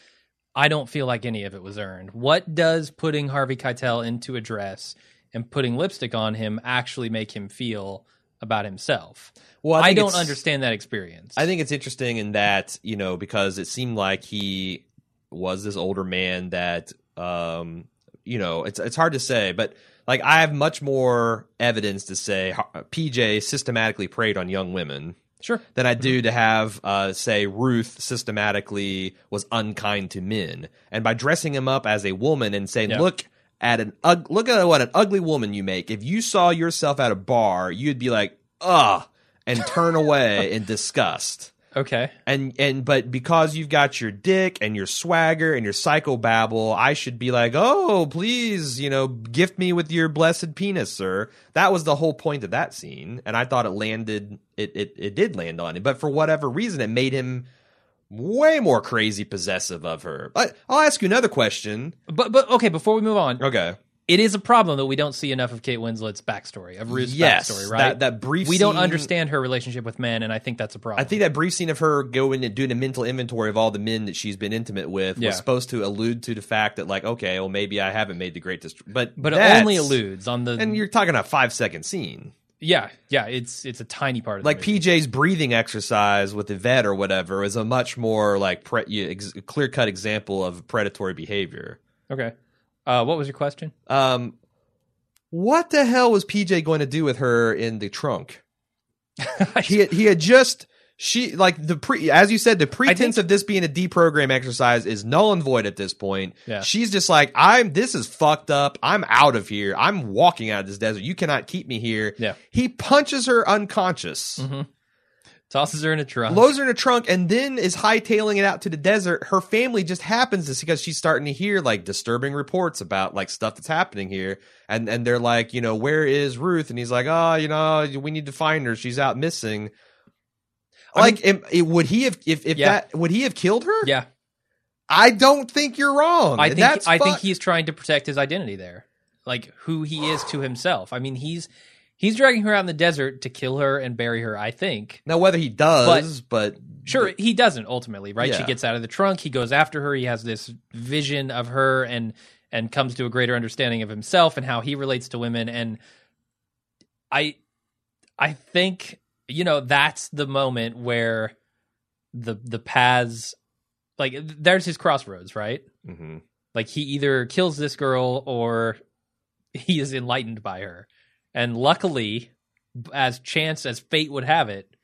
[SPEAKER 2] I don't feel like any of it was earned. What does putting Harvey Keitel into a dress and putting lipstick on him actually make him feel about himself?
[SPEAKER 1] Well,
[SPEAKER 2] I,
[SPEAKER 1] think
[SPEAKER 2] don't understand that experience.
[SPEAKER 1] I think it's interesting in that, you know, because it seemed like he was this older man that um you know, it's it's hard to say, but like I have much more evidence to say PJ systematically preyed on young women
[SPEAKER 2] sure.
[SPEAKER 1] than I do to have uh say Ruth systematically was unkind to men. And by dressing him up as a woman and saying,
[SPEAKER 2] Yeah.
[SPEAKER 1] "Look at an ug- look at what an ugly woman you make. If you saw yourself at a bar, you'd be like, "Ugh," and turn away [laughs] in disgust
[SPEAKER 2] Okay.
[SPEAKER 1] and and but because you've got your dick and your swagger and your psychobabble, I should be like, oh, please, you know, gift me with your blessed penis, sir. That was the whole point of that scene, and I thought it landed. It it it did land on him, but for whatever reason, it made him way more crazy possessive of her. But I'll ask you another question.
[SPEAKER 2] But but okay, before we move on,
[SPEAKER 1] Okay.
[SPEAKER 2] It is a problem that we don't see enough of Kate Winslet's backstory, of Ruth's
[SPEAKER 1] Yes,
[SPEAKER 2] backstory, right?
[SPEAKER 1] that that brief.
[SPEAKER 2] we don't
[SPEAKER 1] scene-
[SPEAKER 2] understand her relationship with men, and I think that's a problem.
[SPEAKER 1] I think that brief scene of her going and doing a mental inventory of all the men that she's been intimate with
[SPEAKER 2] Yeah.
[SPEAKER 1] was supposed to allude to the fact that, like, okay, well, maybe I haven't made the great, dist- but
[SPEAKER 2] but it only alludes on the
[SPEAKER 1] And you're talking a five second scene,
[SPEAKER 2] yeah yeah it's it's a tiny part of
[SPEAKER 1] like. PJ's breathing exercise with the vet or whatever is a much more like pre- ex- clear cut example of predatory behavior.
[SPEAKER 2] Okay. Uh, what was your question?
[SPEAKER 1] Um, what the hell was PJ going to do with her in the trunk? [laughs] he had, he had just she like the pre as you said the pretense of this being a deprogram exercise is null and void at this point.
[SPEAKER 2] Yeah.
[SPEAKER 1] She's just like I'm this is fucked up. I'm out of here. I'm walking out of this desert. You cannot keep me here.
[SPEAKER 2] Yeah.
[SPEAKER 1] He punches her unconscious.
[SPEAKER 2] Mhm. Tosses her in a trunk.
[SPEAKER 1] Loads her in a trunk and then is hightailing it out to the desert. Her family just happens to because she's starting to hear like disturbing reports about like stuff that's happening here. And and they're like, you know, where is Ruth? And he's like, oh, you know, we need to find her. She's out missing.
[SPEAKER 2] I
[SPEAKER 1] Like, am- it- would he have if if
[SPEAKER 2] Yeah.
[SPEAKER 1] that would he have killed her?
[SPEAKER 2] yeah.
[SPEAKER 1] I don't think you're wrong.
[SPEAKER 2] I think
[SPEAKER 1] that's
[SPEAKER 2] I think he's trying to protect his identity there, like who he is to himself. I mean, he's he's dragging her out in the desert to kill her and bury her. I think.
[SPEAKER 1] now whether he does, but,
[SPEAKER 2] Sure, he doesn't ultimately, right? She gets out of the trunk. He goes after her. He has this vision of her and and comes to a greater understanding of himself and how he relates to women. And I, I think you know that's the moment where the the paths, like there's his crossroads, right?
[SPEAKER 1] Mhm.
[SPEAKER 2] Like he either kills this girl or he is enlightened by her. And luckily, as chance as fate would have it,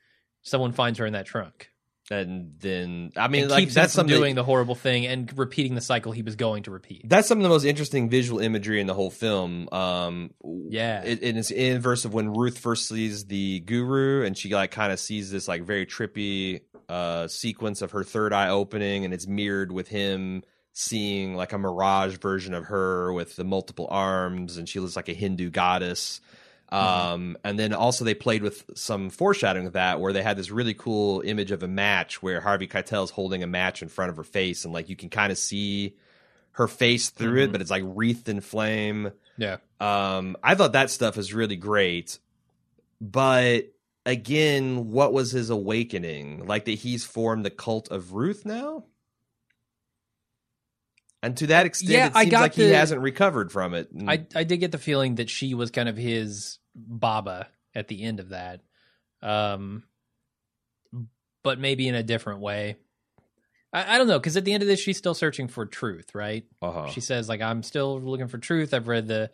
[SPEAKER 2] someone finds her in that trunk
[SPEAKER 1] and then I mean like
[SPEAKER 2] keeps him
[SPEAKER 1] that's
[SPEAKER 2] from doing the horrible thing and repeating the cycle he was going to repeat.
[SPEAKER 1] that's some of the most interesting visual imagery in the whole film. Um,
[SPEAKER 2] Yeah.
[SPEAKER 1] it, it is inverse of when Ruth first sees the guru, and she like kind of sees this like very trippy uh sequence of her third eye opening, and it's mirrored with him seeing like a mirage version of her with the multiple arms, and she looks like a Hindu goddess. Um, and then also they played with some foreshadowing of that, where they had this really cool image of a match where Harvey Keitel is holding a match in front of her face, and like you can kind of see her face through it,
[SPEAKER 2] Mhm.
[SPEAKER 1] but it's like wreathed in flame.
[SPEAKER 2] Yeah.
[SPEAKER 1] Um, I thought that stuff was really great, but again, what was his awakening? Like that he's formed the cult of Ruth now, and to that extent,
[SPEAKER 2] Yeah,
[SPEAKER 1] it
[SPEAKER 2] I
[SPEAKER 1] seems
[SPEAKER 2] got
[SPEAKER 1] like he hasn't recovered from it.
[SPEAKER 2] I I did get the feeling that she was kind of his Baba at the end of that. Um but maybe in a different way. I, I don't know, because at the end of this she's still searching for truth, right?
[SPEAKER 1] uh-huh.
[SPEAKER 2] She says, like, I'm still looking for truth. I've read the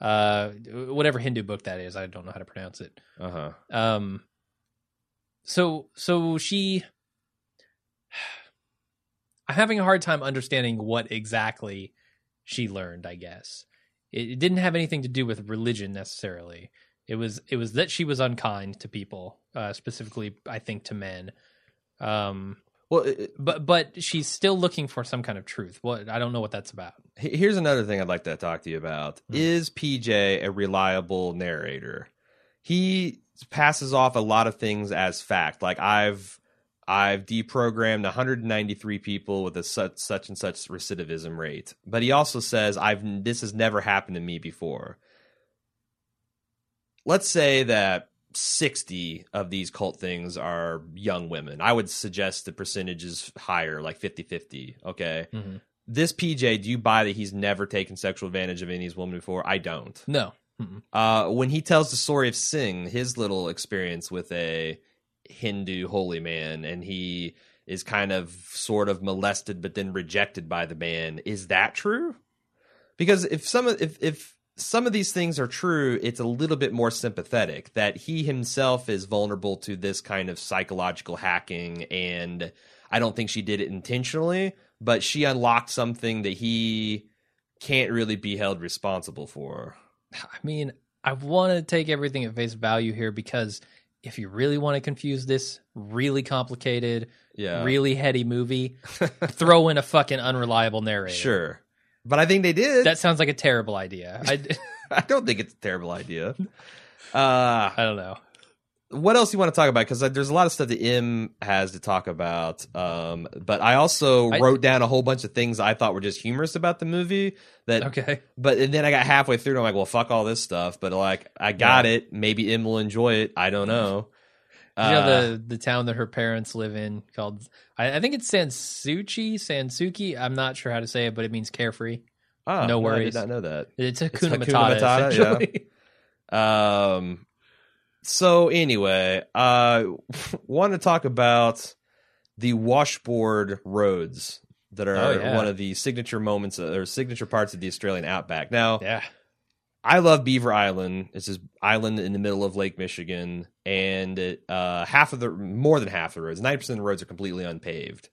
[SPEAKER 2] uh whatever Hindu book that is. I don't know how to pronounce it.
[SPEAKER 1] uh-huh.
[SPEAKER 2] Um so so she [sighs] I'm having a hard time understanding what exactly she learned, I guess. It, it didn't have anything to do with religion necessarily. It was it was that she was unkind to people, uh specifically I think to men. Um
[SPEAKER 1] Well, it-
[SPEAKER 2] but but she's still looking for some kind of truth. What I don't know what that's about.
[SPEAKER 1] Here's another thing I'd like to talk to you about.
[SPEAKER 2] Hmm.
[SPEAKER 1] Is PJ a reliable narrator? He passes off a lot of things as fact. Like I've I've deprogrammed 193 people with a such such and such recidivism rate. But he also says I've this has never happened to me before. Let's say that 60 of these cult things are young women. I would suggest the percentage is higher, like 50-50, okay? this PJ, do you buy that he's never taken sexual advantage of any of these women before? I don't.
[SPEAKER 2] No.
[SPEAKER 1] Uh, when he tells the story of Singh, his little experience with a Hindu holy man, and he is kind of sort of molested but then rejected by the man, is that true? Because if some of if if some of these things are true, it's a little bit more sympathetic that he himself is vulnerable to this kind of psychological hacking and I don't think she did it intentionally, but she unlocked something that he can't really be held responsible for.
[SPEAKER 2] I mean, I want to take everything at face value here because if you really want to confuse this really complicated,
[SPEAKER 1] Yeah.
[SPEAKER 2] really heady movie, [laughs] throw in a fucking unreliable narrator.
[SPEAKER 1] Sure. But I think they did.
[SPEAKER 2] That sounds like a terrible idea. I, [laughs]
[SPEAKER 1] I don't think it's a terrible idea. Uh,
[SPEAKER 2] I don't know.
[SPEAKER 1] What else you want to talk about? Because there's a lot of stuff that M has to talk about. Um, but I also
[SPEAKER 2] I-
[SPEAKER 1] wrote down a whole bunch of things I thought were just humorous about the movie. That,
[SPEAKER 2] Okay.
[SPEAKER 1] but and then I got halfway through and I'm like, well, fuck all this stuff. But like, I got it. Maybe M will enjoy it. I don't know.
[SPEAKER 2] you know
[SPEAKER 1] Uh,
[SPEAKER 2] the the town that her parents live in called I, I think it's Sansuchi, Sansuki. I'm not sure how to say it, but it means carefree.
[SPEAKER 1] ah,
[SPEAKER 2] no
[SPEAKER 1] I
[SPEAKER 2] worries.
[SPEAKER 1] did not know that.
[SPEAKER 2] It's Hakuna
[SPEAKER 1] Hakuna
[SPEAKER 2] Matata, essentially.
[SPEAKER 1] Um. So anyway, uh, [laughs] want to talk about the washboard roads that are
[SPEAKER 2] Oh, yeah.
[SPEAKER 1] one of the signature moments uh, or signature parts of the Australian outback. Now,
[SPEAKER 2] yeah.
[SPEAKER 1] I love Beaver Island. It's this island in the middle of Lake Michigan, and it, uh, half of the more than half of the roads, ninety percent of the roads are completely unpaved,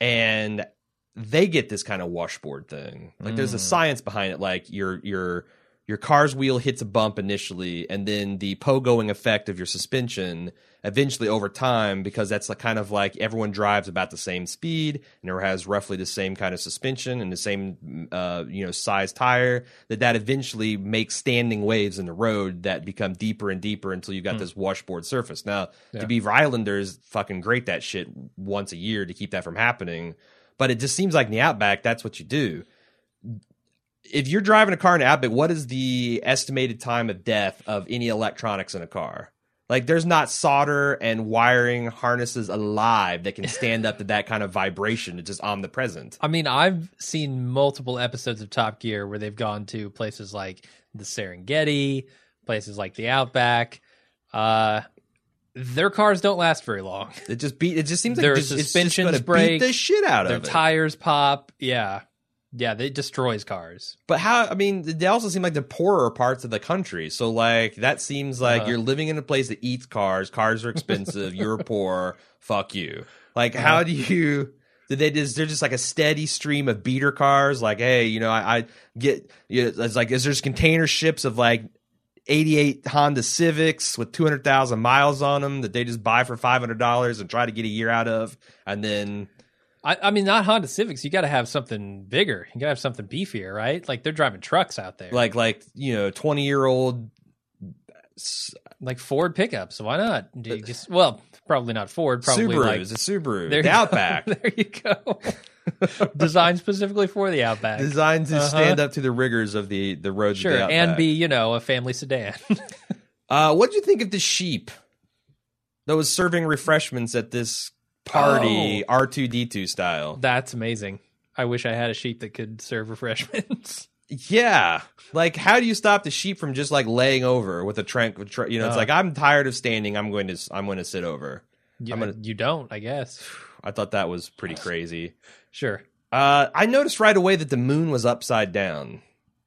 [SPEAKER 1] and they get this kind of washboard thing. Like there's a
[SPEAKER 2] Mm.
[SPEAKER 1] science behind it. Like your your your car's wheel hits a bump initially, and then the pogoing effect of your suspension eventually over time, because that's like kind of like everyone drives about the same speed and has roughly the same kind of suspension and the same uh, you know size tire. That that eventually makes standing waves in the road that become deeper and deeper until you've got
[SPEAKER 2] Hmm.
[SPEAKER 1] this washboard surface. Now,
[SPEAKER 2] Yeah.
[SPEAKER 1] the Beaver Islanders fucking grate that shit once a year to keep that from happening. but it just seems like in the Outback, that's what you do. If you're driving a car in the what is the estimated time of death of any electronics in a car? Like, there's not solder and wiring harnesses alive that can stand up to that kind of vibration. It's just omnipresent.
[SPEAKER 2] I mean, I've seen multiple episodes of Top Gear where they've gone to places like the Serengeti, places like the Outback. Uh, their cars don't last very long.
[SPEAKER 1] It just beat. It just seems like
[SPEAKER 2] Their
[SPEAKER 1] just, it's just
[SPEAKER 2] suspensions break,
[SPEAKER 1] beat the shit out
[SPEAKER 2] Their
[SPEAKER 1] of it.
[SPEAKER 2] tires pop. Yeah, yeah, it destroys cars.
[SPEAKER 1] But how? I mean, they also seem like the poorer parts of the country. So like that seems like
[SPEAKER 2] Uh-huh.
[SPEAKER 1] you're living in a place that eats cars. Cars are expensive. you're [laughs] poor. Fuck you. Like
[SPEAKER 2] Uh-huh.
[SPEAKER 1] how do you? Did they just? They're just like a steady stream of beater cars. Like hey, you know, I, I get. You know, it's like is there's container ships of like. 88 Honda Civics with 200,000 miles on them that they just buy for $500 and try to get a year out of. And then
[SPEAKER 2] I, I mean, not Honda Civics. You got to have something bigger. You got to have something beefier, right? Like they're driving trucks out there,
[SPEAKER 1] like, like, you know, 20 year old
[SPEAKER 2] like Ford pickups. Why not? Do you just well, probably not Ford. Probably
[SPEAKER 1] Subarus,
[SPEAKER 2] like
[SPEAKER 1] a Subaru, [laughs]
[SPEAKER 2] there
[SPEAKER 1] the. Outback. [laughs]
[SPEAKER 2] there you go. [laughs] Designed specifically for the Outback.
[SPEAKER 1] designed to
[SPEAKER 2] Uh-huh.
[SPEAKER 1] stand up to the rigors of the the roads.
[SPEAKER 2] Sure,
[SPEAKER 1] the
[SPEAKER 2] and be you know a family sedan.
[SPEAKER 1] Uh, what did you think of the sheep that was serving refreshments at this party,
[SPEAKER 2] Oh.
[SPEAKER 1] R two D two style?
[SPEAKER 2] That's amazing. I wish I had a sheep that could serve refreshments. [laughs]
[SPEAKER 1] Yeah, like how do you stop the sheep from just like laying over with a trank? You know, it's
[SPEAKER 2] Uh.
[SPEAKER 1] like I'm tired of standing. I'm going to I'm going to sit over.
[SPEAKER 2] You,
[SPEAKER 1] I'm gonna-
[SPEAKER 2] you don't, I guess. [sighs]
[SPEAKER 1] I thought that was pretty crazy.
[SPEAKER 2] Sure.
[SPEAKER 1] Uh, I noticed right away that the moon was upside down.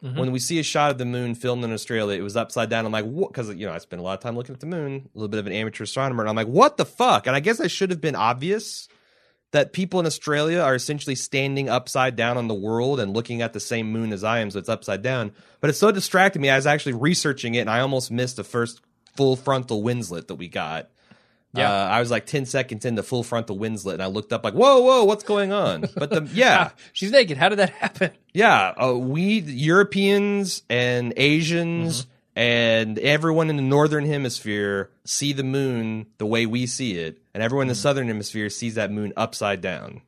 [SPEAKER 2] Mhm.
[SPEAKER 1] When we see a shot of the moon filmed in Australia, it was upside down. I'm like, what? Because you know, I spent a lot of time looking at the moon, a little bit of an amateur astronomer, and I'm like, what the fuck? And I guess I should have been obvious that people in Australia are essentially standing upside down on the world and looking at the same moon as I am, so it's upside down. But it so distracted me. I was actually researching it, and I almost missed the first full frontal Winslet that we got.
[SPEAKER 2] Yeah.
[SPEAKER 1] Uh, I was like 10 seconds into full frontal Winslet, and I looked up like, whoa, whoa, what's going on? But the, [laughs] yeah,
[SPEAKER 2] She's naked. How did that happen?
[SPEAKER 1] yeah, uh, we Europeans and Asians and everyone in the northern hemisphere see the moon the way we see it, and everyone in the southern hemisphere sees that moon upside down.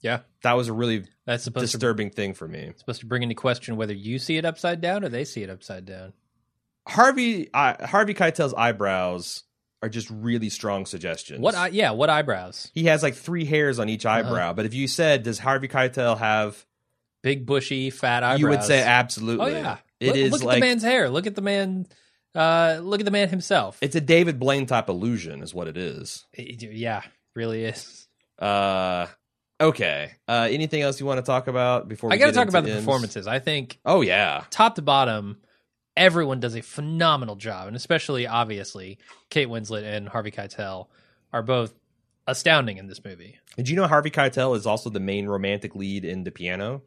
[SPEAKER 2] Yeah.
[SPEAKER 1] That was a really
[SPEAKER 2] That's supposed to
[SPEAKER 1] disturbing thing for me.
[SPEAKER 2] supposed to bring into question whether you see it upside down or they see it upside down.
[SPEAKER 1] Harvey uh, Harvey Keitel's eyebrows are just really strong suggestions.
[SPEAKER 2] What? I, yeah. What eyebrows?
[SPEAKER 1] he has like three hairs on each
[SPEAKER 2] Uh-huh.
[SPEAKER 1] eyebrow, but if you said, "Does Harvey Keitel have?"
[SPEAKER 2] Big bushy fat eyebrows.
[SPEAKER 1] You would say absolutely.
[SPEAKER 2] Oh yeah.
[SPEAKER 1] It
[SPEAKER 2] look,
[SPEAKER 1] is
[SPEAKER 2] look at
[SPEAKER 1] like
[SPEAKER 2] the man's hair. Look at the man. Uh, look at the man himself.
[SPEAKER 1] it's a David Blaine type illusion, is what it is.
[SPEAKER 2] It- yeah, really is.
[SPEAKER 1] Uh, okay. Uh, anything else you want to talk about before? We
[SPEAKER 2] I got to talk about the performances. I think
[SPEAKER 1] Oh yeah,
[SPEAKER 2] top to bottom, everyone does a phenomenal job, and especially obviously Kate Winslet and Harvey Keitel are both astounding in this movie.
[SPEAKER 1] did you know Harvey Keitel is also the main romantic lead in The Piano?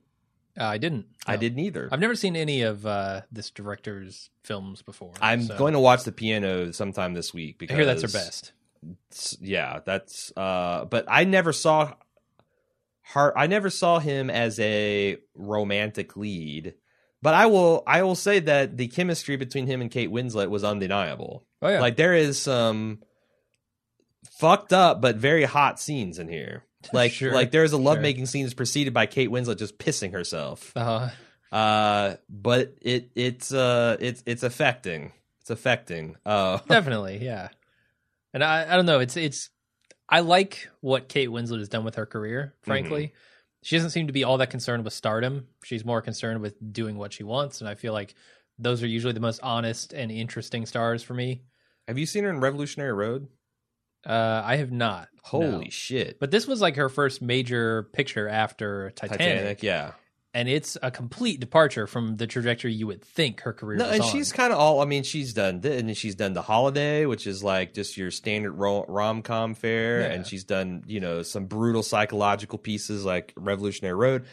[SPEAKER 2] Uh, I didn't.
[SPEAKER 1] I didn't either.
[SPEAKER 2] I've never seen any of uh, this director's films before.
[SPEAKER 1] I'm
[SPEAKER 2] so
[SPEAKER 1] going to watch The Piano sometime this week because I
[SPEAKER 2] hear that's her best.
[SPEAKER 1] Yeah, that's. Uh, but I never saw. Har- I never saw him as a romantic lead. But I will. I will say that the chemistry between him and Kate Winslet was undeniable.
[SPEAKER 2] Oh yeah,
[SPEAKER 1] Like there is some fucked up but very hot scenes in here. [laughs] Like
[SPEAKER 2] Sure,
[SPEAKER 1] like there's a
[SPEAKER 2] sure.
[SPEAKER 1] lovemaking scene that's preceded by Kate Winslet just pissing herself.
[SPEAKER 2] uh,
[SPEAKER 1] Uh, but it it's uh it's it's affecting. It's affecting. Uh, [laughs]
[SPEAKER 2] definitely, yeah. And I, I don't know. It's it's. I like what Kate Winslet has done with her career. Frankly,
[SPEAKER 1] Mm-hmm.
[SPEAKER 2] She doesn't seem to be all that concerned with stardom. She's more concerned with doing what she wants, and I feel like those are usually the most honest and interesting stars for me.
[SPEAKER 1] have you seen her in Revolutionary Road?
[SPEAKER 2] Uh, I have not.
[SPEAKER 1] Holy
[SPEAKER 2] no.
[SPEAKER 1] shit!
[SPEAKER 2] But this was like her first major picture after Titanic,
[SPEAKER 1] yeah.
[SPEAKER 2] And it's a complete departure from the trajectory you would think her career
[SPEAKER 1] No, and
[SPEAKER 2] on.
[SPEAKER 1] she's kind of all. I mean, she's done. th- And she's done the holiday, which is like just your standard rom com fare,
[SPEAKER 2] Yeah.
[SPEAKER 1] and she's done you know some brutal psychological pieces like Revolutionary Road.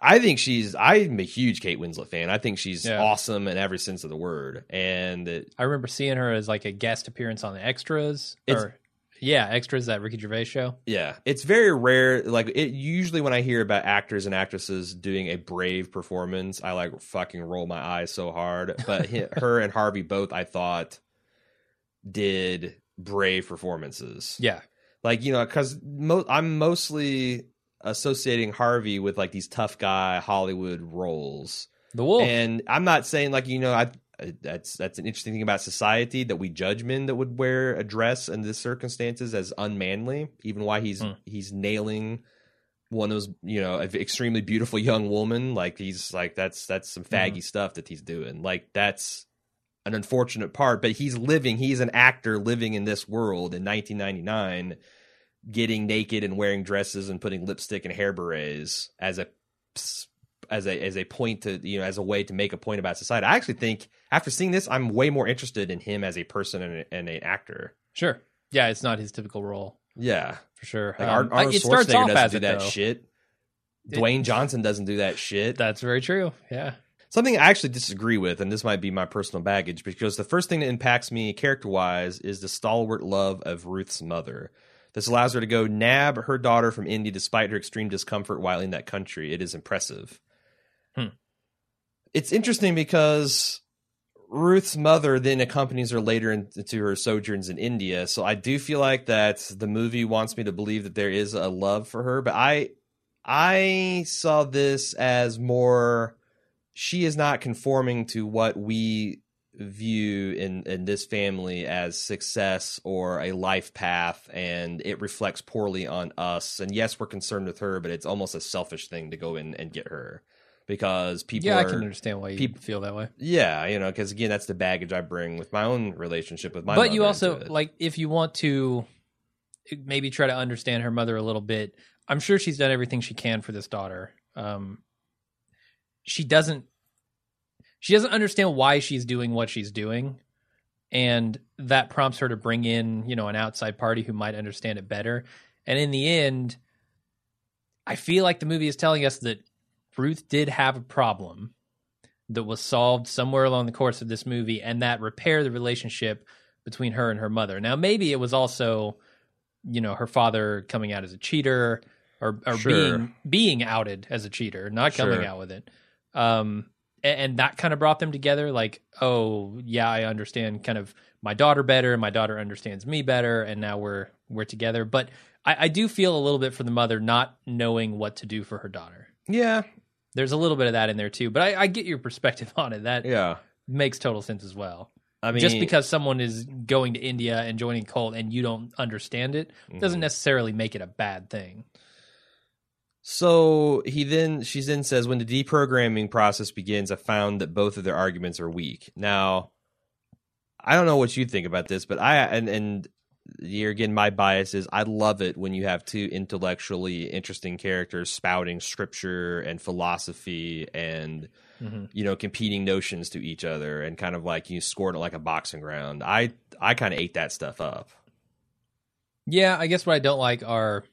[SPEAKER 1] I think she's. I'm a huge Kate Winslet fan. I think she's
[SPEAKER 2] Yeah.
[SPEAKER 1] awesome in every sense of the word. And it,
[SPEAKER 2] I remember seeing her as like a guest appearance on the extras.
[SPEAKER 1] It's-
[SPEAKER 2] or yeah, extras that Ricky Gervais show.
[SPEAKER 1] yeah, it's very rare. Like it usually when I hear about actors and actresses doing a brave performance, I like fucking roll my eyes so hard. But [laughs] her and Harvey both, I thought, did brave performances.
[SPEAKER 2] Yeah,
[SPEAKER 1] like you know because mo- i'm mostly associating Harvey with like these tough guy Hollywood roles.
[SPEAKER 2] The wolf.
[SPEAKER 1] And I'm not saying like you know I that's that's an interesting thing about society that we judge men that would wear a dress in this circumstances as unmanly, even why he's
[SPEAKER 2] Hmm.
[SPEAKER 1] he's nailing one of those you know extremely beautiful young woman. Like he's like that's that's some faggy stuff that he's doing. Like that's an unfortunate part but he's living he's an actor living in this world in 1999 getting naked and wearing dresses and putting lipstick and hair berets as a as a as a point to you know as a way to make a point about society. I actually think after seeing this, I'm way more interested in him as a person and, a, and an actor.
[SPEAKER 2] sure. Yeah, it's not his typical role
[SPEAKER 1] Yeah,
[SPEAKER 2] for sure.
[SPEAKER 1] like
[SPEAKER 2] Um,
[SPEAKER 1] Ar- Arnold
[SPEAKER 2] it starts off
[SPEAKER 1] doesn't
[SPEAKER 2] as
[SPEAKER 1] do
[SPEAKER 2] it,
[SPEAKER 1] that
[SPEAKER 2] though.
[SPEAKER 1] shit.
[SPEAKER 2] It-
[SPEAKER 1] Dwayne Johnson doesn't do that shit.
[SPEAKER 2] That's very true. Yeah.
[SPEAKER 1] Something I actually disagree with, and this might be my personal baggage, because the first thing that impacts me character wise is the stalwart love of Ruth's mother. This allows her to go nab her daughter from India despite her extreme discomfort while in that country. It is impressive.
[SPEAKER 2] Hmm.
[SPEAKER 1] It's interesting because Ruth's mother then accompanies her later into her sojourns in India. So I do feel like that the movie wants me to believe that there is a love for her, but I I saw this as more she is not conforming to what we view in in this family as success or a life path and it reflects poorly on us and yes we're concerned with her but it's almost a selfish thing to go in and get her because people
[SPEAKER 2] yeah,
[SPEAKER 1] are,
[SPEAKER 2] I can understand why you
[SPEAKER 1] peop-
[SPEAKER 2] feel that way.
[SPEAKER 1] yeah you know because again that's the baggage i bring with my own relationship with my
[SPEAKER 2] but you also like if you want to maybe try to understand her mother a little bit i'm sure she's done everything she can for this daughter. Um she doesn't she doesn't understand why she's doing what she's doing and that prompts her to bring in you know an outside party who might understand it better. And in the end i feel like the movie is telling us that ruth did have a problem that was solved somewhere along the course of this movie and that repaired the relationship between her and her mother. Now maybe it was also you know her father coming out as a cheater or, or
[SPEAKER 1] Sure.
[SPEAKER 2] being being outed as a cheater, not coming
[SPEAKER 1] Sure.
[SPEAKER 2] out with it. Um a- and, that kind of brought them together like oh yeah I understand kind of my daughter better and my daughter understands me better and now we're we're together but I, I do feel a little bit for the mother not knowing what to do for her daughter
[SPEAKER 1] yeah
[SPEAKER 2] there's a little bit of that in there too but I, I get your perspective [laughs] on it that
[SPEAKER 1] yeah
[SPEAKER 2] makes total sense as well.
[SPEAKER 1] i mean
[SPEAKER 2] Just because someone is going to India and joining cult and you don't understand it doesn't
[SPEAKER 1] Mhm.
[SPEAKER 2] necessarily make it a bad thing.
[SPEAKER 1] So he then she then says when the deprogramming process begins, I found that both of their arguments are weak. Now, I don't know what you think about this, but I and and here again my bias is I love it when you have two intellectually interesting characters spouting scripture and philosophy and
[SPEAKER 2] Mhm.
[SPEAKER 1] you know competing notions to each other and kind of like you scored it like a boxing round. I I kind of ate that stuff up.
[SPEAKER 2] Yeah, I guess what I don't like are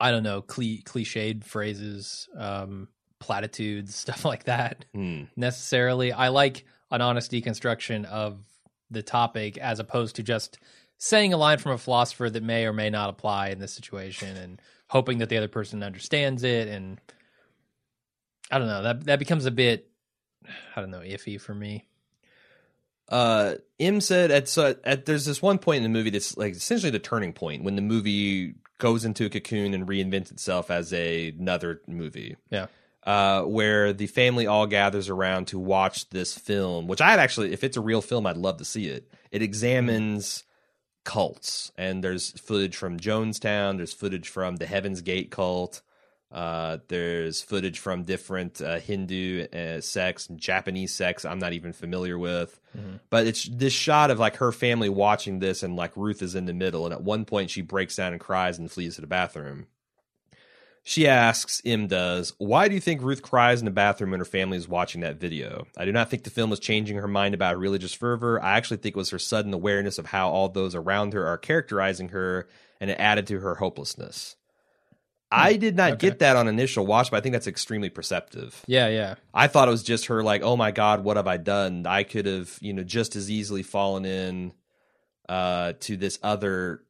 [SPEAKER 2] I don't know, cli- cliched phrases, um, platitudes, [laughs] stuff like that.
[SPEAKER 1] Hmm.
[SPEAKER 2] Necessarily, I like an honest deconstruction of the topic as opposed to just saying a line from a philosopher that may or may not apply in this situation and hoping that the other person understands it and I don't know, that that becomes a bit I don't know, iffy for me.
[SPEAKER 1] uh M said at so at there's this one point in the movie that's like essentially the turning point when the movie goes into a cocoon and reinvents itself as a, another movie.
[SPEAKER 2] Yeah.
[SPEAKER 1] Uh, where the family all gathers around to watch this film, which I'd actually, if it's a real film, I'd love to see it. It examines cults, and there's footage from Jonestown. There's footage from the Heaven's Gate cult. Uh, there's footage from different uh, Hindu uh, sects, and Japanese sects I'm not even familiar with.
[SPEAKER 2] Mhm.
[SPEAKER 1] But it's this shot of like her family watching this, and like Ruth is in the middle, and at one point she breaks down and cries and flees to the bathroom. She asks, M does, why do you think Ruth cries in the bathroom when her family is watching that video? I do not think the film was changing her mind about religious fervor. I actually think it was her sudden awareness of how all those around her are characterizing her, and it added to her hopelessness. I did not
[SPEAKER 2] okay.
[SPEAKER 1] get that on initial watch, but I think that's extremely perceptive.
[SPEAKER 2] Yeah, yeah.
[SPEAKER 1] I thought it was just her like, oh my god, what have I done? I could have, you know, just as easily fallen in uh to this other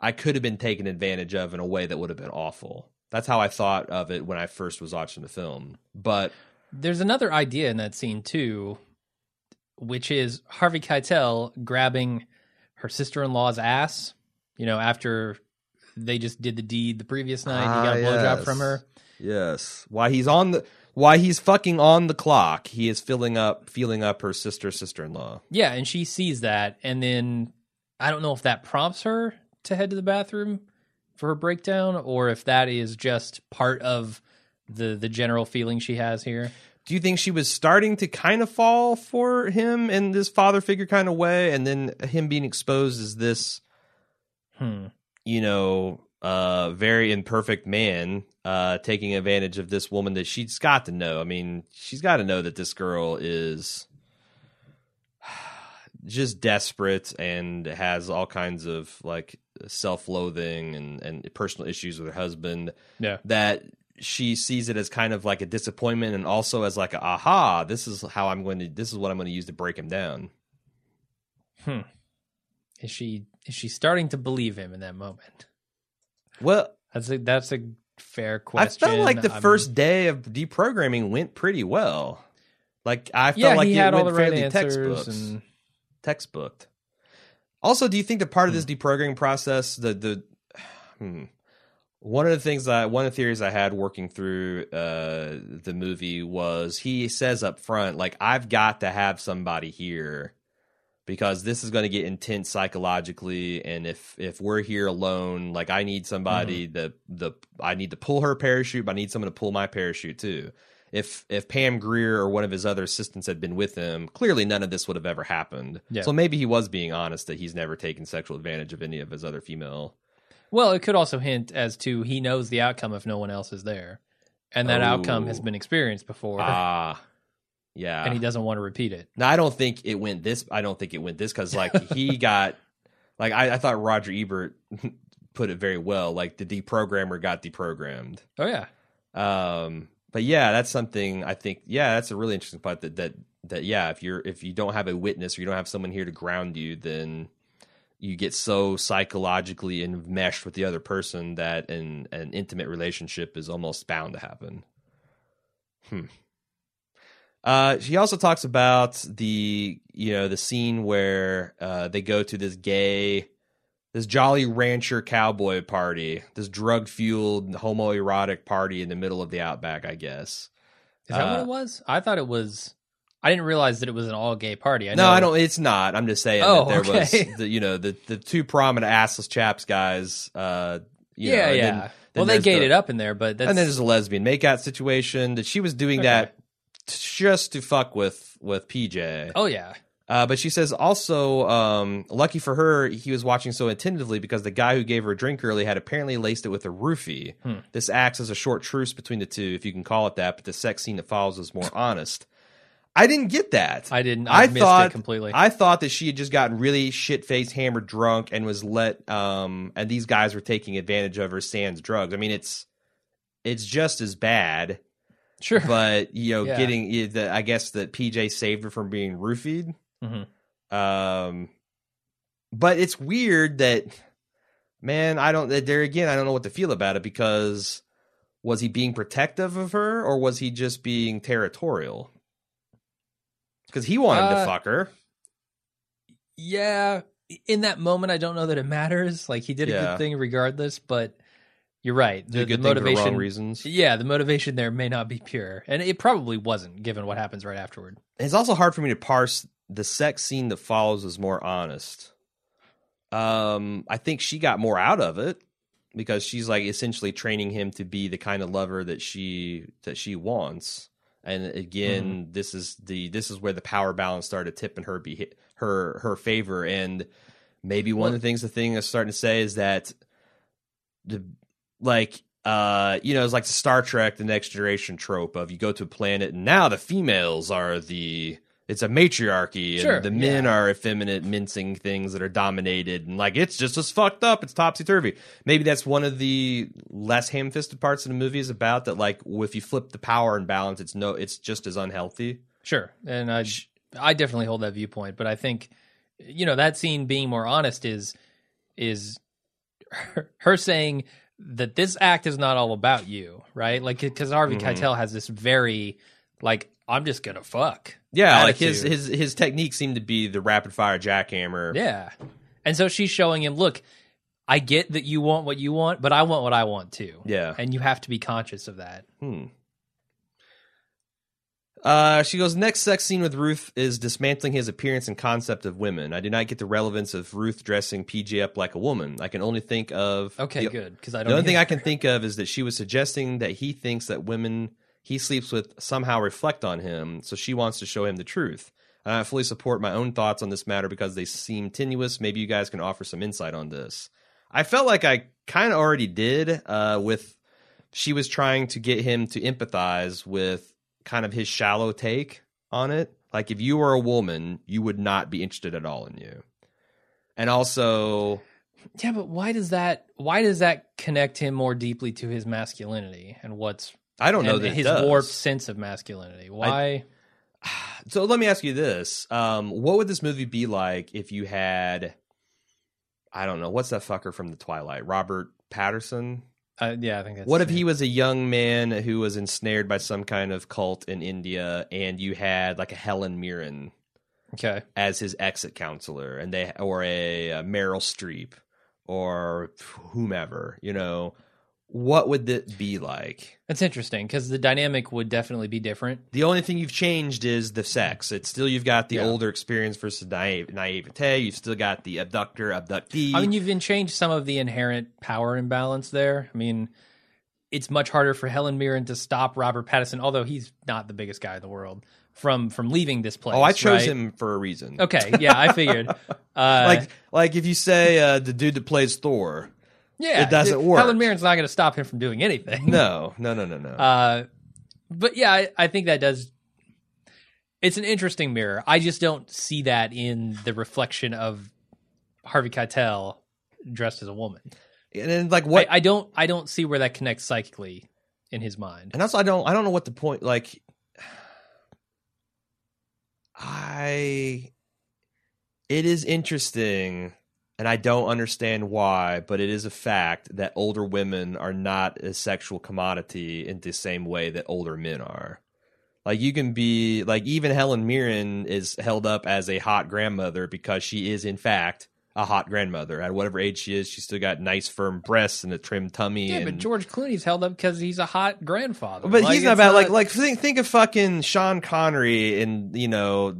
[SPEAKER 1] I could have been taken advantage of in a way that would have been awful. That's how I thought of it when I first was watching the film. But
[SPEAKER 2] There's another idea in that scene too, which is Harvey Keitel grabbing her sister-in-law's ass, you know, after they just did the deed the previous night.
[SPEAKER 1] Ah,
[SPEAKER 2] he got a blowjob
[SPEAKER 1] yes.
[SPEAKER 2] from her.
[SPEAKER 1] Yes. Why he's on the why he's fucking on the clock. He is filling up feeling up her sister sister in law.
[SPEAKER 2] Yeah, and she sees that, and then I don't know if that prompts her to head to the bathroom for her breakdown, or if that is just part of the the general feeling she has here.
[SPEAKER 1] Do you think she was starting to kind of fall for him in this father figure kind of way, and then him being exposed as this,
[SPEAKER 2] Hmm.
[SPEAKER 1] you know, uh, very imperfect man, uh, taking advantage of this woman that she's got to know. I mean, she's got to know that this girl is just desperate and has all kinds of like self-loathing and and personal issues with her husband
[SPEAKER 2] Yeah.
[SPEAKER 1] that she sees it as kind of like a disappointment and also as like a aha this is how i'm going to this is what i'm going to use to break him down. Hmm.
[SPEAKER 2] Is she is she starting to believe him in that moment?
[SPEAKER 1] well
[SPEAKER 2] That's a that's a fair question i
[SPEAKER 1] felt like the
[SPEAKER 2] I'm-
[SPEAKER 1] first day of deprogramming went pretty well. Like i felt
[SPEAKER 2] yeah,
[SPEAKER 1] like
[SPEAKER 2] he had all the right answers,
[SPEAKER 1] textbooks.
[SPEAKER 2] and
[SPEAKER 1] textbooked. Also, do you think that part of
[SPEAKER 2] Hmm.
[SPEAKER 1] this deprogramming process, the the [sighs] hmm, one of the things that one of the theories I had working through uh, the movie was he says up front, like I've got to have somebody here because this is going to get intense psychologically, and if if we're here alone, like I need somebody
[SPEAKER 2] Mm-hmm.
[SPEAKER 1] that the I need to pull her parachute, but I need someone to pull my parachute too if if Pam Grier or one of his other assistants had been with him, clearly none of this would have ever happened.
[SPEAKER 2] Yeah.
[SPEAKER 1] So maybe he was being honest that he's never taken sexual advantage of any of his other female.
[SPEAKER 2] well, it could also hint as to he knows the outcome if no one else is there, and that outcome has
[SPEAKER 1] Oh.
[SPEAKER 2] been experienced before,
[SPEAKER 1] Ah, [laughs] yeah.
[SPEAKER 2] and he doesn't want to repeat it.
[SPEAKER 1] now I don't think it went this. I don't think it went this because like he [laughs] got like I, I thought Roger Ebert [laughs] put it very well. Like the deprogrammer got deprogrammed.
[SPEAKER 2] Oh yeah,
[SPEAKER 1] Um, but yeah, that's something I think. Yeah, that's a really interesting part. That that that yeah, if you're if you don't have a witness or you don't have someone here to ground you, then you get so psychologically enmeshed with the other person that an an intimate relationship is almost bound to happen. Hmm. Uh, she also talks about the you know the scene where uh, they go to this gay this Jolly Rancher cowboy party, this drug fueled homoerotic party in the middle of the outback, I guess.
[SPEAKER 2] is that what
[SPEAKER 1] Uh,
[SPEAKER 2] it was? I thought it was. I didn't realize that it was an all gay party. I
[SPEAKER 1] no, I don't. It's not. I'm just saying
[SPEAKER 2] Oh,
[SPEAKER 1] that there
[SPEAKER 2] okay.
[SPEAKER 1] was the you know the the two prominent assless chaps guys. Uh, you
[SPEAKER 2] Yeah,
[SPEAKER 1] know,
[SPEAKER 2] yeah.
[SPEAKER 1] then-
[SPEAKER 2] well,
[SPEAKER 1] then
[SPEAKER 2] they gated
[SPEAKER 1] the-
[SPEAKER 2] up in there, but that's
[SPEAKER 1] and then there's a lesbian makeout situation that she was doing
[SPEAKER 2] Okay.
[SPEAKER 1] that just to fuck with with PJ.
[SPEAKER 2] oh yeah,
[SPEAKER 1] Uh, but she says also, um, lucky for her, he was watching so attentively because the guy who gave her a drink early had apparently laced it with a roofie.
[SPEAKER 2] Hmm.
[SPEAKER 1] This acts as a short truce between the two, if you can call it that. But the sex scene that follows is more [laughs] honest. I didn't get that.
[SPEAKER 2] I didn't. I,
[SPEAKER 1] I
[SPEAKER 2] missed
[SPEAKER 1] thought-
[SPEAKER 2] it completely.
[SPEAKER 1] I thought that she had just gotten really shit faced, hammered, drunk, and was let. Um, and these guys were taking advantage of her sans drugs. I mean, it's it's just as bad,
[SPEAKER 2] sure,
[SPEAKER 1] but you know,
[SPEAKER 2] Yeah.
[SPEAKER 1] getting the, I guess that PJ saved her from being roofied.
[SPEAKER 2] Mhm.
[SPEAKER 1] Um, but it's weird that, man, I don't. that There again, I don't know what to feel about it because was he being protective of her or was he just being territorial? Because he wanted to
[SPEAKER 2] Uh,
[SPEAKER 1] fuck her.
[SPEAKER 2] yeah. In that moment, I don't know that it matters. Like he did a
[SPEAKER 1] Yeah.
[SPEAKER 2] good thing regardless, but you're right. The, the
[SPEAKER 1] good thing for the
[SPEAKER 2] motivation,
[SPEAKER 1] wrong reasons.
[SPEAKER 2] yeah, the motivation there may not be pure, and it probably wasn't, given what happens right afterward.
[SPEAKER 1] It's also hard for me to parse the sex scene that follows is more honest. Um, I think she got more out of it because she's like essentially training him to be the kind of lover that she that she wants. And again, this is the this is where the power balance started tipping her be her her favor. And maybe one
[SPEAKER 2] Well-
[SPEAKER 1] of the things the thing is starting to say is that the like uh you know it's like the Star Trek the next generation trope of you go to a planet and now the females are the it's a matriarchy and
[SPEAKER 2] Sure,
[SPEAKER 1] the men
[SPEAKER 2] yeah.
[SPEAKER 1] are effeminate mincing things that are dominated and like it's just as fucked up it's topsy turvy maybe that's one of the less ham-fisted parts of the movie is about that like if you flip the power and balance it's no it's just as unhealthy
[SPEAKER 2] Sure, and I, I definitely hold that viewpoint. But I think, you know, that scene being more honest is is her, her saying that this act is not all about you, right? Like because Harvey
[SPEAKER 1] Mhm.
[SPEAKER 2] Keitel has this very like I'm just gonna fuck.
[SPEAKER 1] Yeah like his his his technique seemed to be the rapid fire jackhammer
[SPEAKER 2] Yeah, and so she's showing him, look, I get that you want what you want, but I want what I want too.
[SPEAKER 1] Yeah.
[SPEAKER 2] And you have to be conscious of that.
[SPEAKER 1] Hmm. Uh, she goes, next sex scene with Ruth is dismantling his appearance and concept of women. I do not get the relevance of Ruth dressing PJ up like a woman. I can only think of
[SPEAKER 2] Okay,
[SPEAKER 1] the,
[SPEAKER 2] good. Because I don't
[SPEAKER 1] The only thing. I can think of is that she was suggesting that he thinks that women he sleeps with somehow reflect on him, so she wants to show him the truth. And I fully support my own thoughts on this matter because they seem tenuous. Maybe you guys can offer some insight on this. I felt like I kind of already did uh, with she was trying to get him to empathize with kind of his shallow take on it. Like if you were a woman, you would not be interested at all in you. And also,
[SPEAKER 2] Yeah, but why does that? Why does that connect him more deeply to his masculinity and what's
[SPEAKER 1] I don't know that
[SPEAKER 2] his warped sense of masculinity? Why? [sighs]
[SPEAKER 1] So let me ask you this: um, What would this movie be like if you had, I don't know, what's that fucker from the Twilight, Robert Pattinson?
[SPEAKER 2] uh, yeah, I think that's.
[SPEAKER 1] What if he was a young man who was ensnared by some kind of cult in India, and you had like a Helen Mirren
[SPEAKER 2] Okay,
[SPEAKER 1] as his exit counselor, and they or a, uh Meryl Streep or whomever, you know, what would it be like?
[SPEAKER 2] that's interesting because the dynamic would definitely be different.
[SPEAKER 1] The only thing you've changed is the sex. It's still you've got the
[SPEAKER 2] Yeah.
[SPEAKER 1] older experience versus naive, naivete. You've still got the abductor, abductee.
[SPEAKER 2] I mean, you've been changed some of the inherent power imbalance there. I mean, it's much harder for Helen Mirren to stop Robert Pattinson, although he's not the biggest guy in the world, from from leaving this place.
[SPEAKER 1] oh, I chose
[SPEAKER 2] right?
[SPEAKER 1] him for a reason.
[SPEAKER 2] Okay, yeah, I figured. [laughs] Uh,
[SPEAKER 1] Like, like if you say uh, the dude that plays Thor.
[SPEAKER 2] Yeah,
[SPEAKER 1] it doesn't
[SPEAKER 2] th-
[SPEAKER 1] work.
[SPEAKER 2] Helen Mirren's not going to stop him from doing anything.
[SPEAKER 1] No, no, no, no, no. [laughs]
[SPEAKER 2] Uh, but yeah, I, I think that does. It's an interesting mirror. I just don't see that in the reflection of Harvey Keitel dressed as a woman.
[SPEAKER 1] and then like what?
[SPEAKER 2] I, I don't. I don't see where that connects psychically in his mind.
[SPEAKER 1] and also, I don't. I don't know what the point. Like, [sighs] I. It is interesting, and I don't understand why, but it is a fact that older women are not a sexual commodity in the same way that older men are. Like you can be like even Helen Mirren is held up as a hot grandmother because she is in fact a hot grandmother. At whatever age she is, she's still got nice firm breasts and a trim tummy.
[SPEAKER 2] Yeah,
[SPEAKER 1] and,
[SPEAKER 2] but George Clooney's held up because he's a hot grandfather.
[SPEAKER 1] but
[SPEAKER 2] Like,
[SPEAKER 1] he's not bad. Like like think think of fucking Sean Connery in you know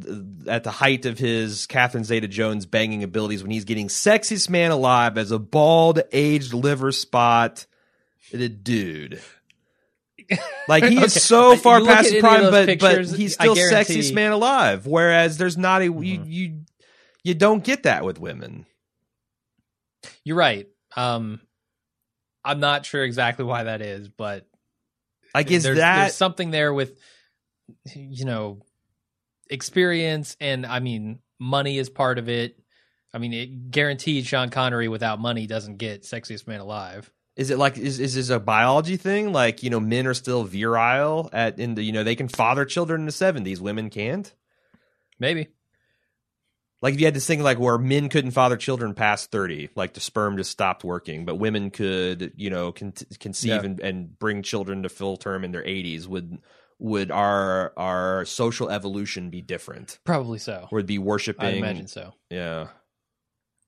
[SPEAKER 1] at the height of his Catherine Zeta Jones banging abilities when he's getting sexiest man alive as a bald aged liver spot. Dude. [laughs] Like he
[SPEAKER 2] Okay.
[SPEAKER 1] is so far past
[SPEAKER 2] of
[SPEAKER 1] prime, but
[SPEAKER 2] pictures,
[SPEAKER 1] but he's still sexiest man alive. Whereas there's not a you
[SPEAKER 2] Mhm.
[SPEAKER 1] you you don't get that with women.
[SPEAKER 2] You're right. Um, I'm not sure exactly why that is, but
[SPEAKER 1] Like is
[SPEAKER 2] there's,
[SPEAKER 1] that
[SPEAKER 2] there's something there with you know experience and I mean money is part of it. I mean, it guaranteed Sean Connery without money doesn't get sexiest man alive.
[SPEAKER 1] Is it like is is this a biology thing? Like you know, men are still virile at in the you know they can father children in the seventies, women can't.
[SPEAKER 2] Maybe.
[SPEAKER 1] Like if you had this thing like where men couldn't father children past thirty, like the sperm just stopped working, but women could you know con- conceive
[SPEAKER 2] Yeah.
[SPEAKER 1] and, and bring children to full term in their eighties. Would would our our social evolution be different?
[SPEAKER 2] Probably so.
[SPEAKER 1] Would be
[SPEAKER 2] I
[SPEAKER 1] worshiping?
[SPEAKER 2] imagine so.
[SPEAKER 1] Yeah,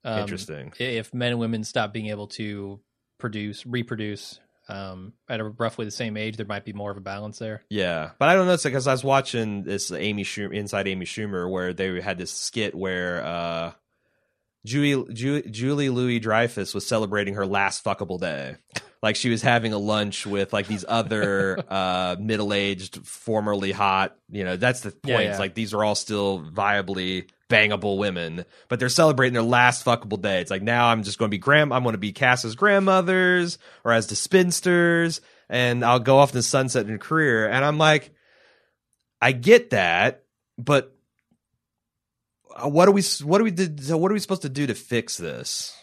[SPEAKER 2] Um,
[SPEAKER 1] interesting.
[SPEAKER 2] If men and women stop being able to produce, reproduce um, at a roughly the same age, there might be more of a balance there.
[SPEAKER 1] Yeah, but I don't know because I was watching this Amy Schumer, Inside Amy Schumer where they had this skit where uh, Julie Ju- Julie Louis Dreyfus was celebrating her last fuckable day. Like she was having a lunch with like these other [laughs] uh, middle aged, formerly hot. You know, that's the point.
[SPEAKER 2] Yeah,
[SPEAKER 1] It's
[SPEAKER 2] yeah.
[SPEAKER 1] like these are all still viably bangable women, but they're celebrating their last fuckable day. It's like now I'm just going to be grand. I'm going to be cast as grandmothers or as the spinsters, and I'll go off the sunset in career. And I'm like, I get that, but uh, what are we? What are we? So what are we supposed to do to fix this?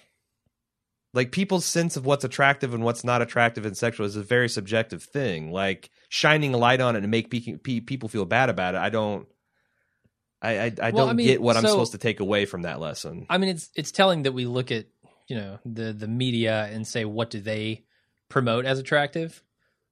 [SPEAKER 1] Like people's sense of what's attractive and what's not attractive and sexual is a very subjective thing. Like shining a light on it and make pe- pe- people feel bad about it. I don't. I I, I
[SPEAKER 2] Well,
[SPEAKER 1] don't
[SPEAKER 2] I mean,
[SPEAKER 1] get what I'm supposed to take away from that lesson.
[SPEAKER 2] I mean, it's it's telling that we look at you know the the media and say what do they promote as attractive.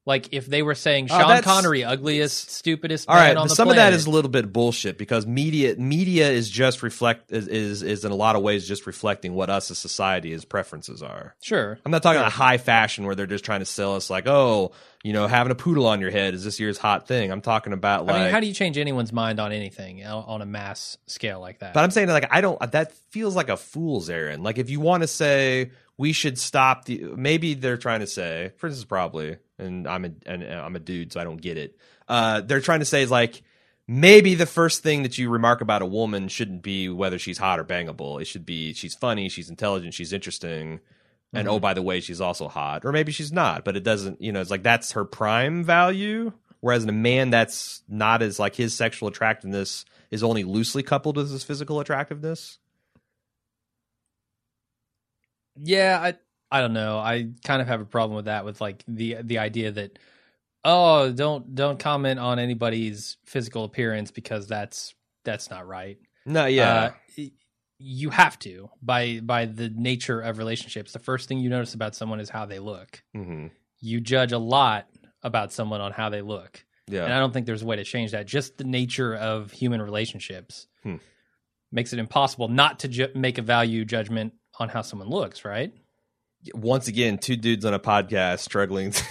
[SPEAKER 2] Like if they were saying
[SPEAKER 1] Oh,
[SPEAKER 2] Sean Connery, ugliest, stupidest
[SPEAKER 1] All
[SPEAKER 2] man
[SPEAKER 1] right,
[SPEAKER 2] on the
[SPEAKER 1] some of that is a little bit bullshit because media media is just reflect is, is is in a lot of ways just reflecting what us as society as preferences are.
[SPEAKER 2] sure.
[SPEAKER 1] I'm not talking about high fashion where they're just trying to sell us like, oh, you know, having a poodle on your head is this year's hot thing. I'm talking about like
[SPEAKER 2] I mean, how do you change anyone's mind on anything on on a mass scale like that?
[SPEAKER 1] But I'm saying like I don't. That feels like a fool's errand. Like if you want to say we should stop the, maybe they're trying to say, for instance, probably, and I'm a and I'm a dude, so I don't get it. Uh, they're trying to say is like maybe the first thing that you remark about a woman shouldn't be whether she's hot or bangable. It should be she's funny, she's intelligent, she's interesting. And
[SPEAKER 2] Mm-hmm.
[SPEAKER 1] oh, by the way, she's also hot, or maybe she's not. But it doesn't, you know, it's like that's her prime value. Whereas in a man, that's not as like his sexual attractiveness is only loosely coupled with his physical attractiveness.
[SPEAKER 2] Yeah, I I don't know. I kind of have a problem with that with like the the idea that oh, don't don't comment on anybody's physical appearance because that's that's not right.
[SPEAKER 1] No, yeah,
[SPEAKER 2] Uh, you have to by by the nature of relationships. The first thing you notice about someone is how they look.
[SPEAKER 1] hmm
[SPEAKER 2] You judge a lot about someone on how they look.
[SPEAKER 1] yeah.
[SPEAKER 2] And I don't think there's a way to change that. Just the nature of human relationships
[SPEAKER 1] Hmm.
[SPEAKER 2] makes it impossible not to ju- make a value judgment on how someone looks, right?
[SPEAKER 1] Once again, two dudes on a podcast struggling. [laughs]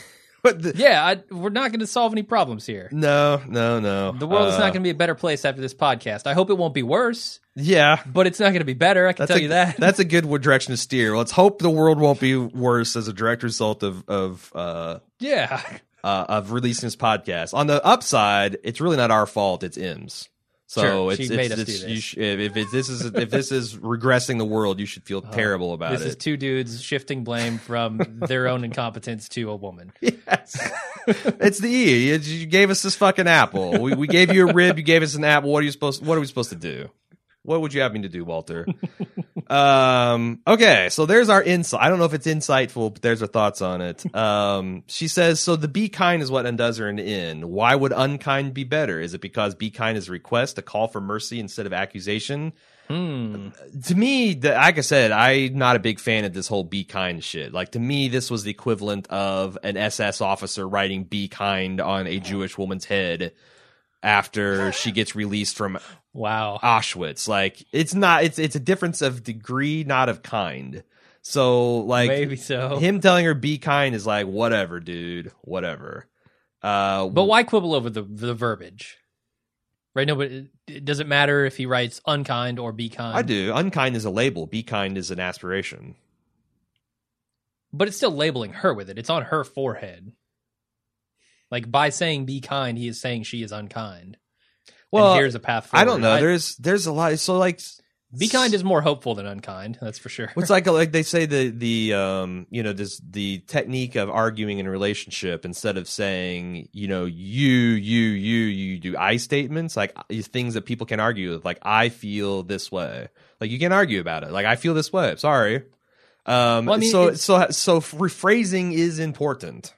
[SPEAKER 1] What the-
[SPEAKER 2] Yeah, I, we're not going to solve any problems here.
[SPEAKER 1] no, no, no.
[SPEAKER 2] The world is
[SPEAKER 1] Uh,
[SPEAKER 2] not going to be a better place after this podcast. I hope it won't be worse,
[SPEAKER 1] Yeah,
[SPEAKER 2] but it's not going to be better. I can
[SPEAKER 1] that's
[SPEAKER 2] tell
[SPEAKER 1] a,
[SPEAKER 2] you that.
[SPEAKER 1] That's a good direction to steer. Let's hope the world won't be worse as a direct result of of uh,
[SPEAKER 2] yeah.
[SPEAKER 1] uh, of releasing this podcast. On the upside, it's really not our fault. It's M's. So
[SPEAKER 2] Sure,
[SPEAKER 1] it's, it's, it's- you
[SPEAKER 2] this.
[SPEAKER 1] sh- if if this is if this is regressing the world, you should feel oh, terrible about it.
[SPEAKER 2] This is two dudes shifting blame from their own incompetence to a woman. [laughs]
[SPEAKER 1] yes, it's the E. It's- you gave us this fucking apple. We, we gave you a rib. You gave us an apple. What are you supposed? What are we supposed to do? What would you have me to do, Walter? um. Okay, so there's our insight. I don't know if it's insightful, but there's our thoughts on it. Um. She says, so the be kind is what undoes her in the end. Why would unkind be better? Is it because be kind is a request, a call for mercy instead of accusation?
[SPEAKER 2] Hmm.
[SPEAKER 1] to me, the, like I said, I'm not a big fan of this whole be kind shit. Like to me, this was the equivalent of an SS officer writing "be kind" on a Jewish woman's head after she gets released from
[SPEAKER 2] Wow.
[SPEAKER 1] Auschwitz. Like it's not. It's it's a difference of degree, not of kind. So like
[SPEAKER 2] Maybe so.
[SPEAKER 1] him telling her "be kind" is like whatever, dude, whatever. Uh,
[SPEAKER 2] But why quibble over the the verbiage? Right? No, but it, it doesn't matter if he writes unkind or be kind.
[SPEAKER 1] I do. Unkind is a label. Be kind is an aspiration.
[SPEAKER 2] But it's still labeling her with it. It's on her forehead. Like by saying be kind, he is saying she is unkind.
[SPEAKER 1] Well,
[SPEAKER 2] and here's a path forward.
[SPEAKER 1] I don't know. There's there's a lot. So like,
[SPEAKER 2] be kind is more hopeful than unkind. That's for sure.
[SPEAKER 1] It's like [laughs] like they say the the um you know this the technique of arguing in a relationship instead of saying you know you you you you do I statements like these things that people can argue with like I feel this way like you can argue about it like I feel this way sorry um
[SPEAKER 2] Well, I mean,
[SPEAKER 1] so so so rephrasing is important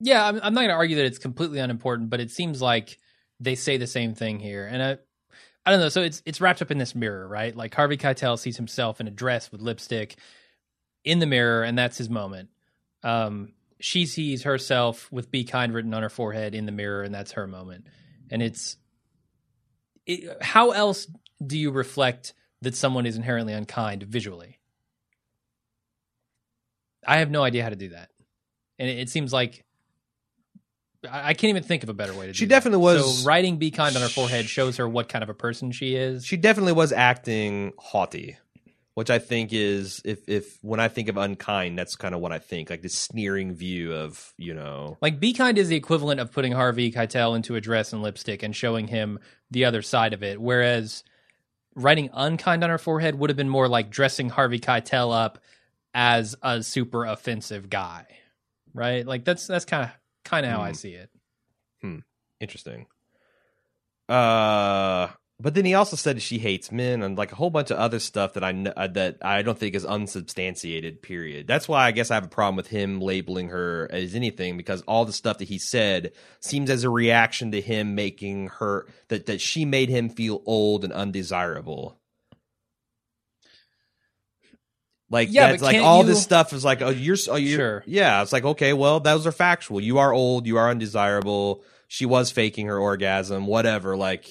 [SPEAKER 2] Yeah, I'm, I'm not going to argue that it's completely unimportant, but it seems like they say the same thing here, and I, I don't know. So it's it's wrapped up in this mirror, right? Like Harvey Keitel sees himself in a dress with lipstick in the mirror, and that's his moment. Um, she sees herself with "Be kind" written on her forehead in the mirror, and that's her moment. And it's, it, how else do you reflect that someone is inherently unkind visually? I have no idea how to do that, and it, it seems like I can't even think of a better way to do
[SPEAKER 1] She
[SPEAKER 2] that.
[SPEAKER 1] definitely was-
[SPEAKER 2] So writing "Be kind" on her forehead shows her what kind of a person she is.
[SPEAKER 1] she definitely was acting haughty which I think is if if when I think of unkind that's kind of what I think like this sneering view of you know
[SPEAKER 2] Like "Be kind" is the equivalent of putting Harvey Keitel into a dress and lipstick and showing him the other side of it. Whereas writing "unkind" on her forehead would have been more like dressing Harvey Keitel up as a super offensive guy, right? Like that's that's kind of kind of how I
[SPEAKER 1] Hmm.
[SPEAKER 2] see it. Hmm.
[SPEAKER 1] Interesting. Uh, but then he also said she hates men and like a whole bunch of other stuff that I uh, that I don't think is unsubstantiated. Period. That's why I guess I have a problem with him labeling her as anything because all the stuff that he said seems as a reaction to him making her that that she made him feel old and undesirable. Like
[SPEAKER 2] Yeah,
[SPEAKER 1] that's like all
[SPEAKER 2] you-
[SPEAKER 1] this stuff is like oh you're oh, you're
[SPEAKER 2] Sure.
[SPEAKER 1] yeah it's like okay well those are factual you are old you are undesirable she was faking her orgasm whatever like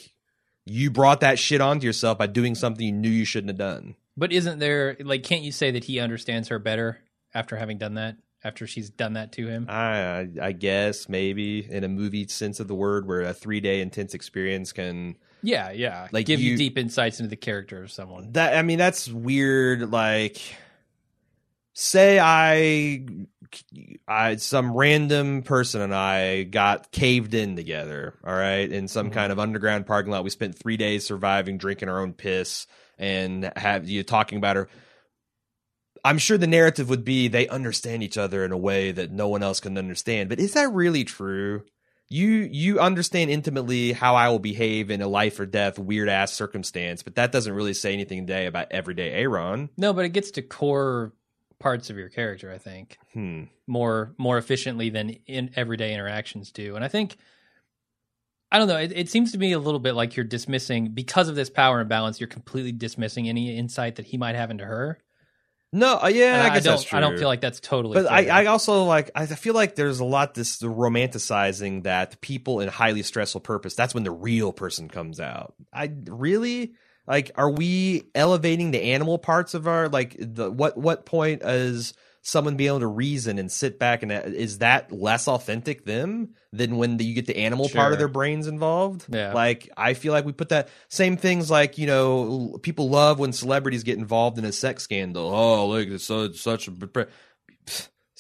[SPEAKER 1] you brought that shit onto yourself by doing something you knew you shouldn't have done
[SPEAKER 2] But isn't there like can't you say that he understands her better after having done that? After she's done that to him?
[SPEAKER 1] I I guess maybe in a movie sense of the word where a three day intense experience can
[SPEAKER 2] Yeah, yeah.
[SPEAKER 1] Like
[SPEAKER 2] give you,
[SPEAKER 1] you-
[SPEAKER 2] deep insights into the character of someone.
[SPEAKER 1] that I mean that's weird like say I I some random person and I got caved in together, all right, in some kind mm-hmm. of underground parking lot. We spent 3 days surviving drinking our own piss and have you talking about her I'm sure the narrative would be they understand each other in a way that no one else can understand. But is that really true? You you understand intimately how I will behave in a life or death weird ass circumstance, but that doesn't really say anything today about everyday Aaron.
[SPEAKER 2] No, but it gets to core parts of your character, I think.
[SPEAKER 1] Hmm.
[SPEAKER 2] more more efficiently than in everyday interactions do. And I think I don't know, it, it seems to me a little bit like you're dismissing because of this power imbalance, you're completely dismissing any insight that he might have into her.
[SPEAKER 1] No, uh, yeah, I
[SPEAKER 2] I,
[SPEAKER 1] guess
[SPEAKER 2] don't
[SPEAKER 1] that's true.
[SPEAKER 2] I don't feel like that's totally
[SPEAKER 1] but I. I also like I feel like there's a lot this romanticizing that people in highly stressful purpose that's when the real person comes out i really like are we elevating the animal parts of our like the what what point is someone being able to reason and sit back and uh, is that less authentic them than when the, you get the animal part of their brains involved?
[SPEAKER 2] Yeah.
[SPEAKER 1] like i feel like we put that same things like you know people love when celebrities get involved in a sex scandal. Oh look it's so it's such a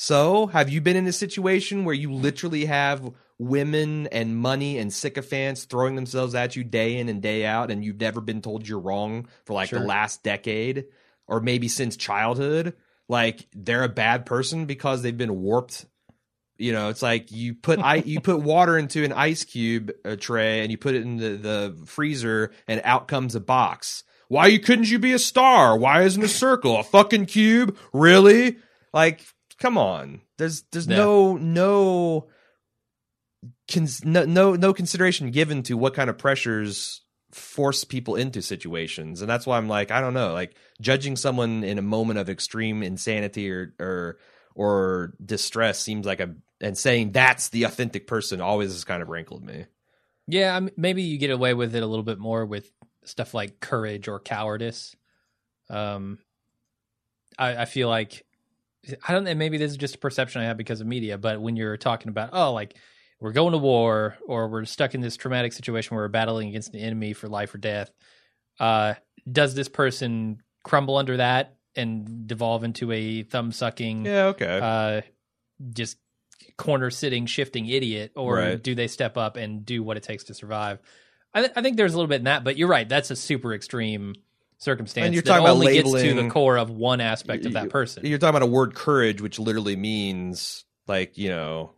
[SPEAKER 1] so, have you been in a situation where you literally have women and money and sycophants throwing themselves at you day in and day out, and you've never been told you're wrong for like the last decade or maybe since childhood? Like they're a bad person because they've been warped. You know, it's like you put I you [laughs] put water into an ice cube uh, tray and you put it in the, the freezer, and out comes a box. Why you couldn't you be a star? Why isn't a circle a fucking cube? Really? Like, come on. There's there's
[SPEAKER 2] Yeah.
[SPEAKER 1] no no, cons- no no no consideration given to what kind of pressures force people into situations, and that's why I'm like, I don't know, like judging someone in a moment of extreme insanity or or or distress seems like a and saying that's the authentic person always has kind of rankled me.
[SPEAKER 2] Yeah, I mean, maybe you get away with it a little bit more with stuff like courage or cowardice. Um, I, I feel like I don't know. Maybe this is just a perception I have because of media. But when you're talking about, oh, like we're going to war or we're stuck in this traumatic situation where we're battling against an enemy for life or death, uh, does this person crumble under that and devolve into a thumb sucking,
[SPEAKER 1] Yeah, okay.
[SPEAKER 2] uh, just corner sitting, shifting idiot, or
[SPEAKER 1] Right.
[SPEAKER 2] do they step up and do what it takes to survive? I, th- I think there's a little bit in that, but you're right. That's a super extreme circumstance.
[SPEAKER 1] And you're talking about
[SPEAKER 2] only gets to the core of one aspect of that person.
[SPEAKER 1] You're talking about a word courage, which literally means like you know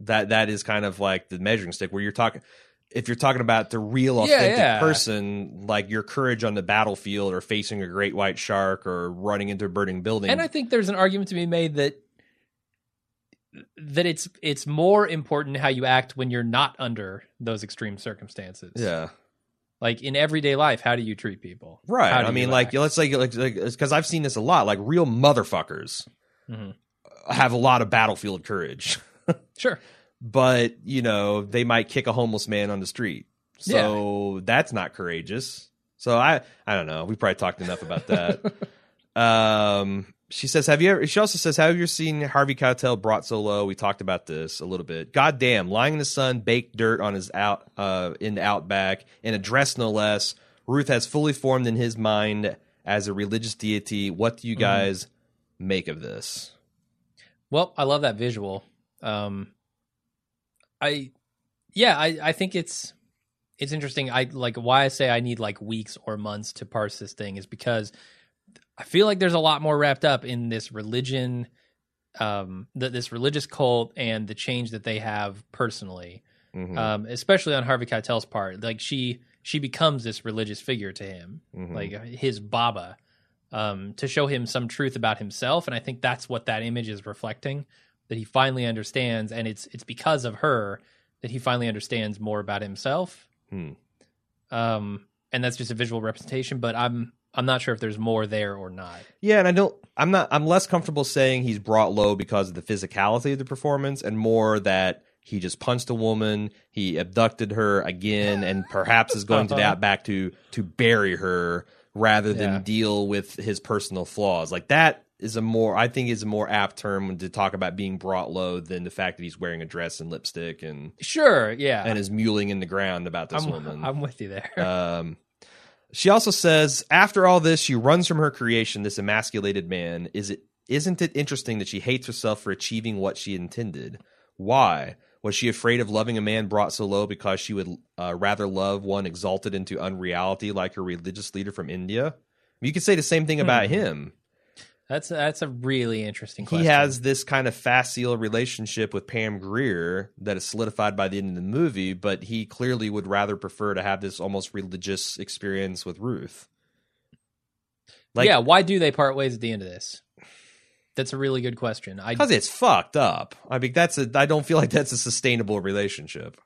[SPEAKER 1] that that is kind of like the measuring stick where you're talking. If you're talking about the real authentic
[SPEAKER 2] yeah.
[SPEAKER 1] person, like your courage on the battlefield or facing a great white shark or running into a burning building,
[SPEAKER 2] and I think there's an argument to be made that that it's it's more important how you act when you're not under those extreme circumstances.
[SPEAKER 1] yeah,
[SPEAKER 2] Like in everyday life, how do you treat people?
[SPEAKER 1] right. I mean, like
[SPEAKER 2] act?
[SPEAKER 1] let's say like because I've seen this a lot. Like real motherfuckers
[SPEAKER 2] Mhm.
[SPEAKER 1] have a lot of battlefield courage. [laughs]
[SPEAKER 2] Sure.
[SPEAKER 1] but you know they might kick a homeless man on the street. So that's not courageous. So i i don't know. We probably talked enough about that. [laughs] Um she says have you ever she also says have you ever seen harvey keitel brought so low? We talked about this a little bit. God damn lying in the sun baked dirt on his out uh in the outback in a dress no less. Ruth has fully formed in his mind as a religious deity. What do you
[SPEAKER 2] Mhm.
[SPEAKER 1] guys make of this?
[SPEAKER 2] Well, I love that visual. Um, I, yeah, I, I think it's it's interesting. I like why I say I need like weeks or months to parse this thing is because I feel like there's a lot more wrapped up in this religion, um, th- this religious cult, and the change that they have personally,
[SPEAKER 1] Mhm,
[SPEAKER 2] um, especially on Harvey Keitel's part. Like she she becomes this religious figure to him
[SPEAKER 1] mhm.
[SPEAKER 2] like his Baba, um, to show him some truth about himself, and I think that's what that image is reflecting. That he finally understands, and it's it's because of her that he finally understands more about himself.
[SPEAKER 1] Hmm.
[SPEAKER 2] Um, and that's just a visual representation. But I'm I'm not sure if there's more there or not.
[SPEAKER 1] Yeah, and I don't. I'm not. I'm less comfortable saying he's brought low because of the physicality of the performance, and more that he just punched a woman, he abducted her again, and perhaps is going to [laughs] that back to to bury her rather than
[SPEAKER 2] Yeah.
[SPEAKER 1] deal with his personal flaws. Like that is a more. I think is a more apt term to talk about being brought low than the fact that he's wearing a dress and lipstick and
[SPEAKER 2] Sure, yeah.
[SPEAKER 1] and is muling in the ground about this
[SPEAKER 2] I'm,
[SPEAKER 1] woman.
[SPEAKER 2] I'm with you there. [laughs]
[SPEAKER 1] Um, she also says, after all this, she runs from her creation, this emasculated man. Is it isn't it interesting that she hates herself for achieving what she intended? Why? Was she afraid of loving a man brought so low because she would uh, rather love one exalted into unreality like her religious leader from India? You could say the same thing about
[SPEAKER 2] Hmm.
[SPEAKER 1] him.
[SPEAKER 2] That's that's a really interesting question.
[SPEAKER 1] He has this kind of facile relationship with Pam Grier that is solidified by the end of the movie, but he clearly would rather prefer to have this almost religious experience with Ruth. Like,
[SPEAKER 2] yeah, why do they part ways at the end of this? That's a really good question.
[SPEAKER 1] Because it's fucked up. I mean, that's a. I don't feel like that's a sustainable relationship.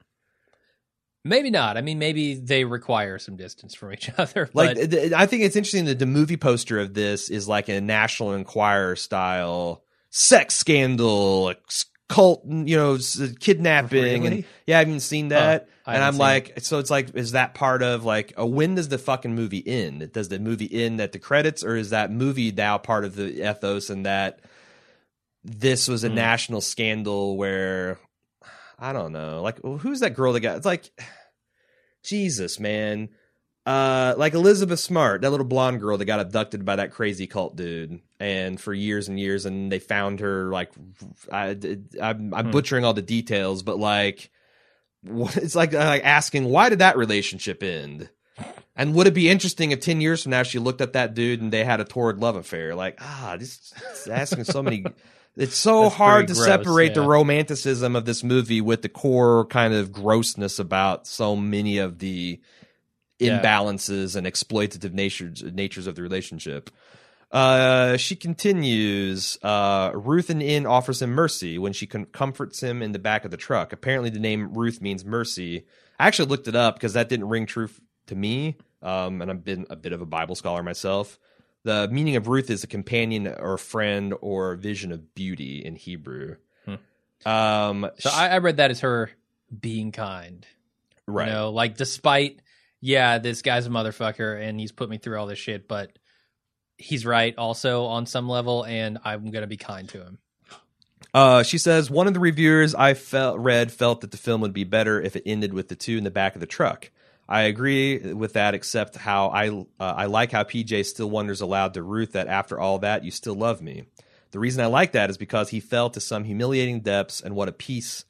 [SPEAKER 2] Maybe not. I mean, maybe they require some distance from each [laughs] other.
[SPEAKER 1] Like, th- I think it's interesting that the movie poster of this is like a National Enquirer style sex scandal, like, s- cult, you know, kidnapping, and yeah, I haven't seen that. And I'm like, so it's like, is that part of like, uh, when does the fucking movie end? Does the movie end at the credits, or is that movie now part of the ethos and that this was a
[SPEAKER 2] Hmm.
[SPEAKER 1] national scandal where I don't know, like, who's that girl that got? It's like, [sighs] Jesus, man. Uh, like Elizabeth Smart, that little blonde girl that got abducted by that crazy cult dude, and for years and years, and they found her. Like, I, I'm, I'm
[SPEAKER 2] Hmm.
[SPEAKER 1] butchering all the details, but like, what- it's like like asking why did that relationship end? And would it be interesting if ten years from now she looked at that dude and they had a torrid love affair? Like, ah, this it's asking so many. [laughs] It's so
[SPEAKER 2] That's
[SPEAKER 1] hard to
[SPEAKER 2] gross,
[SPEAKER 1] separate the romanticism of this movie with the core kind of grossness about so many of the
[SPEAKER 2] Yeah.
[SPEAKER 1] imbalances and exploitative natures natures of the relationship. Uh, she continues. Uh, Ruth and Inn offers him mercy when she com- comforts him in the back of the truck. Apparently, the name Ruth means mercy. I actually looked it up because that didn't ring true f- to me. Um, and I've been a bit of a Bible scholar myself. The meaning of Ruth is a companion or a friend or vision of beauty in Hebrew. Um,
[SPEAKER 2] so
[SPEAKER 1] sh-
[SPEAKER 2] I, I read that as her being kind.
[SPEAKER 1] right.
[SPEAKER 2] You know, like despite yeah, this guy's a motherfucker and he's put me through all this shit, but he's right also on some level, and I'm gonna be kind to him.
[SPEAKER 1] Uh, she says one of the reviewers I felt read felt that the film would be better if it ended with the two in the back of the truck. I agree with that, except how I uh, I like how PJ still wonders aloud to Ruth that after all that you still love me. The reason I like that is because he fell to some humiliating depths, and what a peace,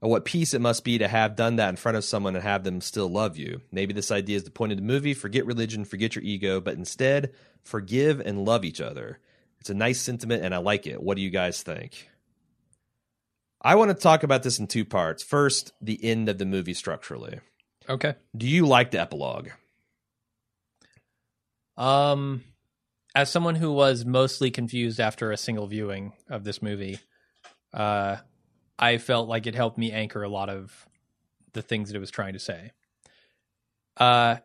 [SPEAKER 1] or what peace it must be to have done that in front of someone and have them still love you. Maybe this idea is the point of the movie: forget religion, forget your ego, but instead forgive and love each other. It's a nice sentiment, and I like it. What do you guys think? I want to talk about this in two parts. First, the end of the movie structurally.
[SPEAKER 2] Okay.
[SPEAKER 1] Do you like the epilogue?
[SPEAKER 2] Um, as someone who was mostly confused after a single viewing of this movie, uh, I felt like it helped me anchor a lot of the things that it was trying to say. Uh,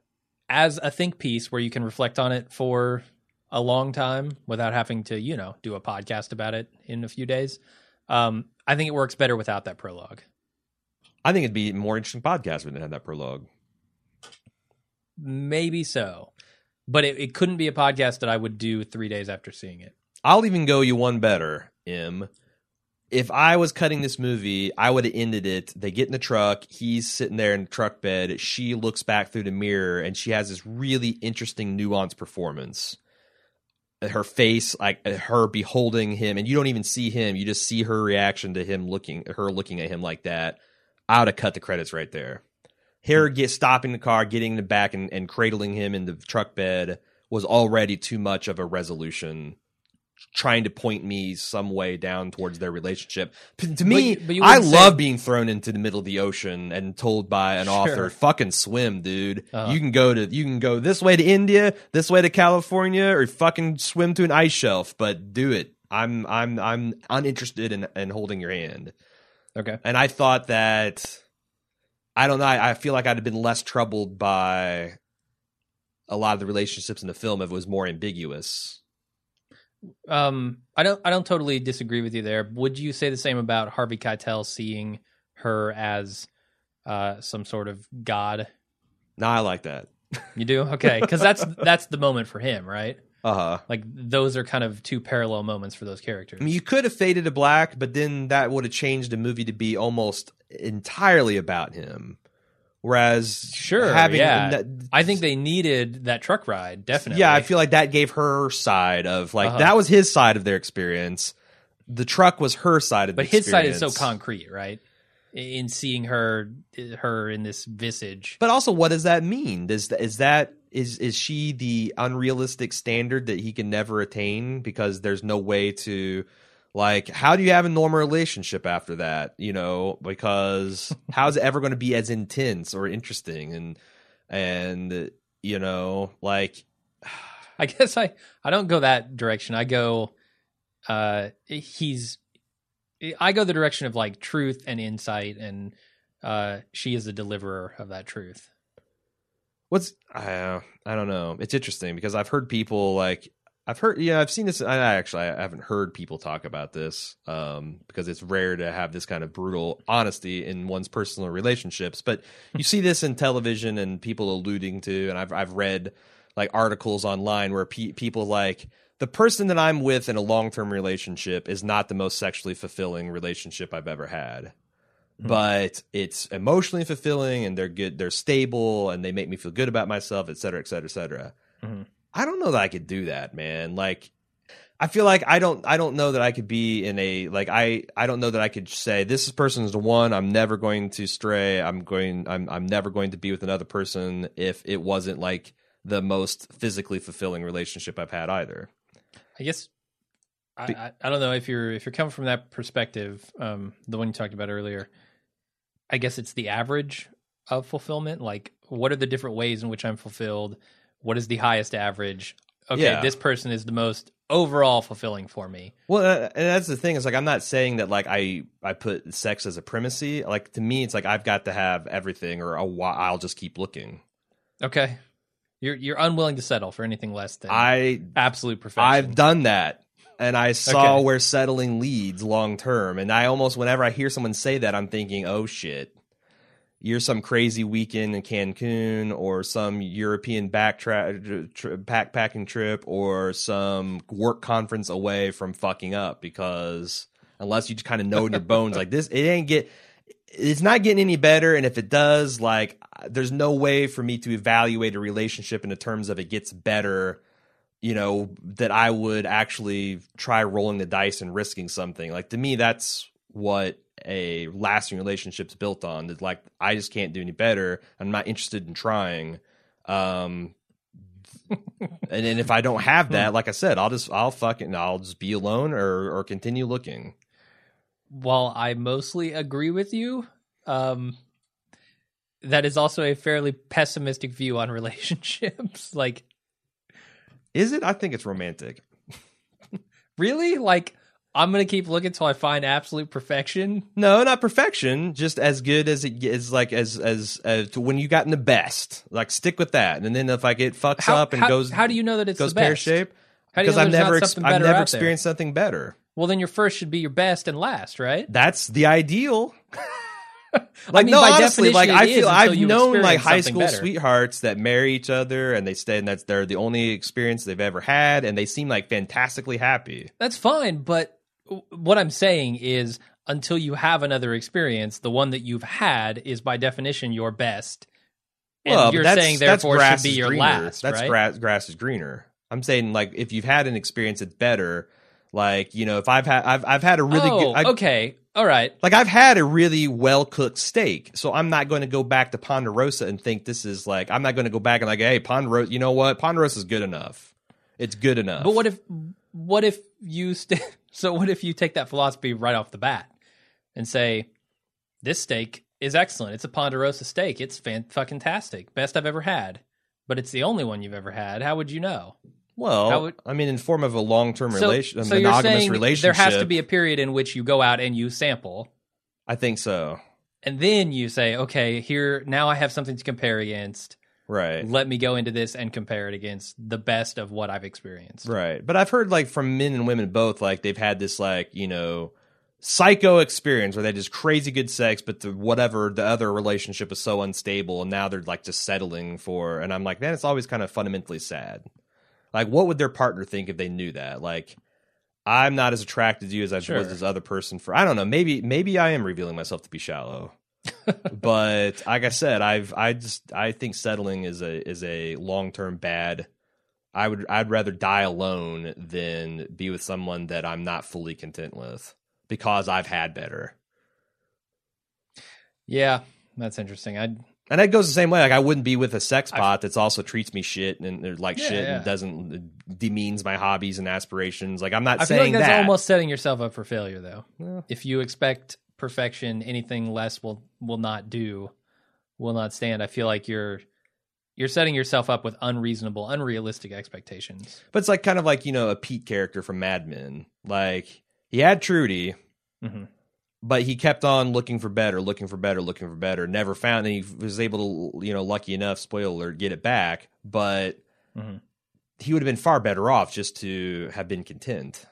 [SPEAKER 2] as a think piece where you can reflect on it for a long time without having to, you know, do a podcast about it in a few days. Um, I think it works better without that prologue.
[SPEAKER 1] I think it'd be a more interesting podcast if we didn't have that prologue.
[SPEAKER 2] Maybe so, but it, it couldn't be a podcast that I would do three days after seeing it.
[SPEAKER 1] I'll even go you one better, M. If I was cutting this movie, I would have ended it. They get in the truck. He's sitting there in the truck bed. She looks back through the mirror and she has this really interesting, nuanced performance. Her face, like her beholding him, and you don't even see him. You just see her reaction to him looking, her looking at him like that. I would have cut the credits right there. Her get stopping the car, getting in the back, and, and cradling him in the truck bed was already too much of a resolution trying to point me some way down towards their relationship. P- to me,
[SPEAKER 2] you- but
[SPEAKER 1] I
[SPEAKER 2] say-
[SPEAKER 1] love being thrown into the middle of the ocean and told by an
[SPEAKER 2] Sure.
[SPEAKER 1] author, "Fucking swim, dude.
[SPEAKER 2] Uh-huh.
[SPEAKER 1] You can go to you can go this way to India, this way to California, or fucking swim to an ice shelf, but do it. I'm I'm I'm uninterested in in holding your hand."
[SPEAKER 2] Okay.
[SPEAKER 1] And I thought that I don't know. I, I feel like I'd have been less troubled by a lot of the relationships in the film if it was more ambiguous.
[SPEAKER 2] Um, I don't I don't totally disagree with you there. Would you say the same about Harvey Keitel seeing her as uh, some sort of god?
[SPEAKER 1] No, I like that.
[SPEAKER 2] You do okay because that's [laughs] that's the moment for him, right?
[SPEAKER 1] Uh huh.
[SPEAKER 2] Like those are kind of two parallel moments for those characters.
[SPEAKER 1] I mean, you could have faded to black, but then that would have changed the movie to be almost entirely about him. Whereas,
[SPEAKER 2] Sure,
[SPEAKER 1] having
[SPEAKER 2] yeah. I think they needed that truck ride definitely.
[SPEAKER 1] yeah, I feel like that gave her side of like
[SPEAKER 2] Uh-huh.
[SPEAKER 1] that was his side of their experience. The truck was her side of the
[SPEAKER 2] but his side is so concrete, right? In seeing her her in this visage.
[SPEAKER 1] But also, what does that mean? Does is that is is she the unrealistic standard that he can never attain because there's no way to like how do you have a normal relationship after that? You know, because [laughs] how's it ever going to be as intense or interesting and and you know like
[SPEAKER 2] I guess I I don't go that direction. I go uh he's I go the direction of like truth and insight and uh she is the deliverer of that truth.
[SPEAKER 1] What's I I don't know. It's interesting because I've heard people like I've heard yeah I've seen this. I actually I haven't heard people talk about this um, because it's rare to have this kind of brutal honesty in one's personal relationships. But you see this in television and people alluding to, and I've I've read like articles online where pe- people like the person that I'm with in a long term relationship is not the most sexually fulfilling relationship I've ever had but it's emotionally fulfilling and they're good they're stable and they make me feel good about myself et cetera et cetera et cetera.
[SPEAKER 2] Mhm.
[SPEAKER 1] i don't know that i could do that man. Like i feel like i don't i don't know that i could be in a like i i don't know that i could say this person is the one. I'm never going to stray. I'm going i'm i'm never going to be with another person if it wasn't like the most physically fulfilling relationship i've had either.
[SPEAKER 2] I guess I, I, I don't know if you're if you're coming from that perspective, um, the one you talked about earlier. I guess it's the average of fulfillment. Like, what are the different ways in which I'm fulfilled? What is the highest average? Okay,
[SPEAKER 1] Yeah.
[SPEAKER 2] this person is the most overall fulfilling for me.
[SPEAKER 1] Well, uh, and that's the thing is like I'm not saying that like I I put sex as a primacy. Like to me, it's like I've got to have everything, or I'll, I'll just keep looking.
[SPEAKER 2] Okay, you're you're unwilling to settle for anything less than
[SPEAKER 1] I
[SPEAKER 2] absolute perfection.
[SPEAKER 1] I've done that, and I saw
[SPEAKER 2] Okay.
[SPEAKER 1] where settling leads long term. And I almost whenever I hear someone say that, I'm thinking, oh shit. You're some crazy weekend in Cancun, or some European backtrack tr- backpacking trip, or some work conference away from fucking up. Because unless you just kind of know in your bones, like this, it ain't get. It's not getting any better, and if it does, like, there's no way for me to evaluate a relationship in the terms of it gets better you know, that I would actually try rolling the dice and risking something. Like to me, that's what a lasting relationship's built on. That like I just can't do any better. I'm not interested in trying. Um, [laughs] and then if I don't have that, like I said, I'll just I'll fucking I'll just be alone or or continue looking.
[SPEAKER 2] while I mostly agree with you, um, that is also a fairly pessimistic view on [laughs] relationships. like,
[SPEAKER 1] Is it? I think it's romantic. [laughs]
[SPEAKER 2] really? Like, I'm gonna keep looking till I find absolute perfection.
[SPEAKER 1] No, not perfection. Just as good as it is, like as as uh, to when you gotten the best. Like stick with that, and then if like it fucks
[SPEAKER 2] How,
[SPEAKER 1] up and
[SPEAKER 2] how,
[SPEAKER 1] goes
[SPEAKER 2] how do you know that it's
[SPEAKER 1] goes pear shaped,
[SPEAKER 2] How do you
[SPEAKER 1] because I've never ex- I've never
[SPEAKER 2] out there?
[SPEAKER 1] experienced something better.
[SPEAKER 2] Well, then your first should be your best and last, right?
[SPEAKER 1] That's the ideal. [laughs]
[SPEAKER 2] I
[SPEAKER 1] Like
[SPEAKER 2] mean,
[SPEAKER 1] no,
[SPEAKER 2] by
[SPEAKER 1] honestly,
[SPEAKER 2] definition,
[SPEAKER 1] like I feel I've known like high school
[SPEAKER 2] better.
[SPEAKER 1] sweethearts that marry each other and they stay and that's they're the only experience they've ever had and they seem like fantastically happy.
[SPEAKER 2] That's fine, but what I'm saying is until you have another experience, the one that you've had is by definition your best. And
[SPEAKER 1] well,
[SPEAKER 2] you're saying therefore should be your
[SPEAKER 1] greener.
[SPEAKER 2] last,
[SPEAKER 1] That's
[SPEAKER 2] right?
[SPEAKER 1] grass grass is greener. I'm saying like if you've had an experience that's better, like you know if I've had I've I've had a really
[SPEAKER 2] oh,
[SPEAKER 1] good I,
[SPEAKER 2] okay. All right.
[SPEAKER 1] like I've had a really well cooked steak, so I'm not going to go back to Ponderosa and think this is like I'm not going to go back and like, hey, Ponderosa, you know what? Ponderosa is good enough. It's good enough.
[SPEAKER 2] But what if what if you st- [laughs] so what if you take that philosophy right off the bat and say this steak is excellent. It's a Ponderosa steak. It's fan fucking tastic. Best I've ever had. But it's the only one you've ever had. How would you know?
[SPEAKER 1] Well,
[SPEAKER 2] would-
[SPEAKER 1] I mean, in form of a long term
[SPEAKER 2] So,
[SPEAKER 1] relation, a
[SPEAKER 2] so you're
[SPEAKER 1] monogamous
[SPEAKER 2] saying
[SPEAKER 1] relationship.
[SPEAKER 2] there has to be a period in which you go out and you sample
[SPEAKER 1] I think so.
[SPEAKER 2] and then you say, okay, here now I have something to compare against.
[SPEAKER 1] right.
[SPEAKER 2] Let me go into this and compare it against the best of what I've experienced.
[SPEAKER 1] Right. But I've heard like from men and women both, like they've had this like, you know, psycho experience where they just crazy good sex, but the whatever the other relationship is so unstable and now they're like just settling for and I'm like, man, it's always kind of fundamentally sad. Like what would their partner think if they knew that? Like I'm not as attracted to you as I
[SPEAKER 2] Sure.
[SPEAKER 1] was this other person for I don't know, maybe maybe I am revealing myself to be shallow. [laughs] but like I said, I've I just I think settling is a is a long term bad. I would I'd rather die alone than be with someone that I'm not fully content with because I've had better.
[SPEAKER 2] Yeah, that's interesting. I
[SPEAKER 1] And that goes the same way. Like I wouldn't be with a sex bot that's also treats me shit and like
[SPEAKER 2] Yeah,
[SPEAKER 1] shit
[SPEAKER 2] yeah.
[SPEAKER 1] and doesn't demeans my hobbies and aspirations. Like I'm not
[SPEAKER 2] I feel
[SPEAKER 1] saying
[SPEAKER 2] like that's
[SPEAKER 1] that.
[SPEAKER 2] almost setting yourself up for failure, though.
[SPEAKER 1] Yeah.
[SPEAKER 2] If you expect perfection, anything less will will not do, will not stand. I feel like you're you're setting yourself up with unreasonable, unrealistic expectations.
[SPEAKER 1] But it's like kind of like you know a Pete character from Mad Men. Like he had Trudy,
[SPEAKER 2] hmm
[SPEAKER 1] but he kept on looking for better, looking for better, looking for better. Never found, and he was able to, you know, lucky enough, spoiler alert, get it back. But
[SPEAKER 2] Mhm.
[SPEAKER 1] he would have been far better off just to have been content.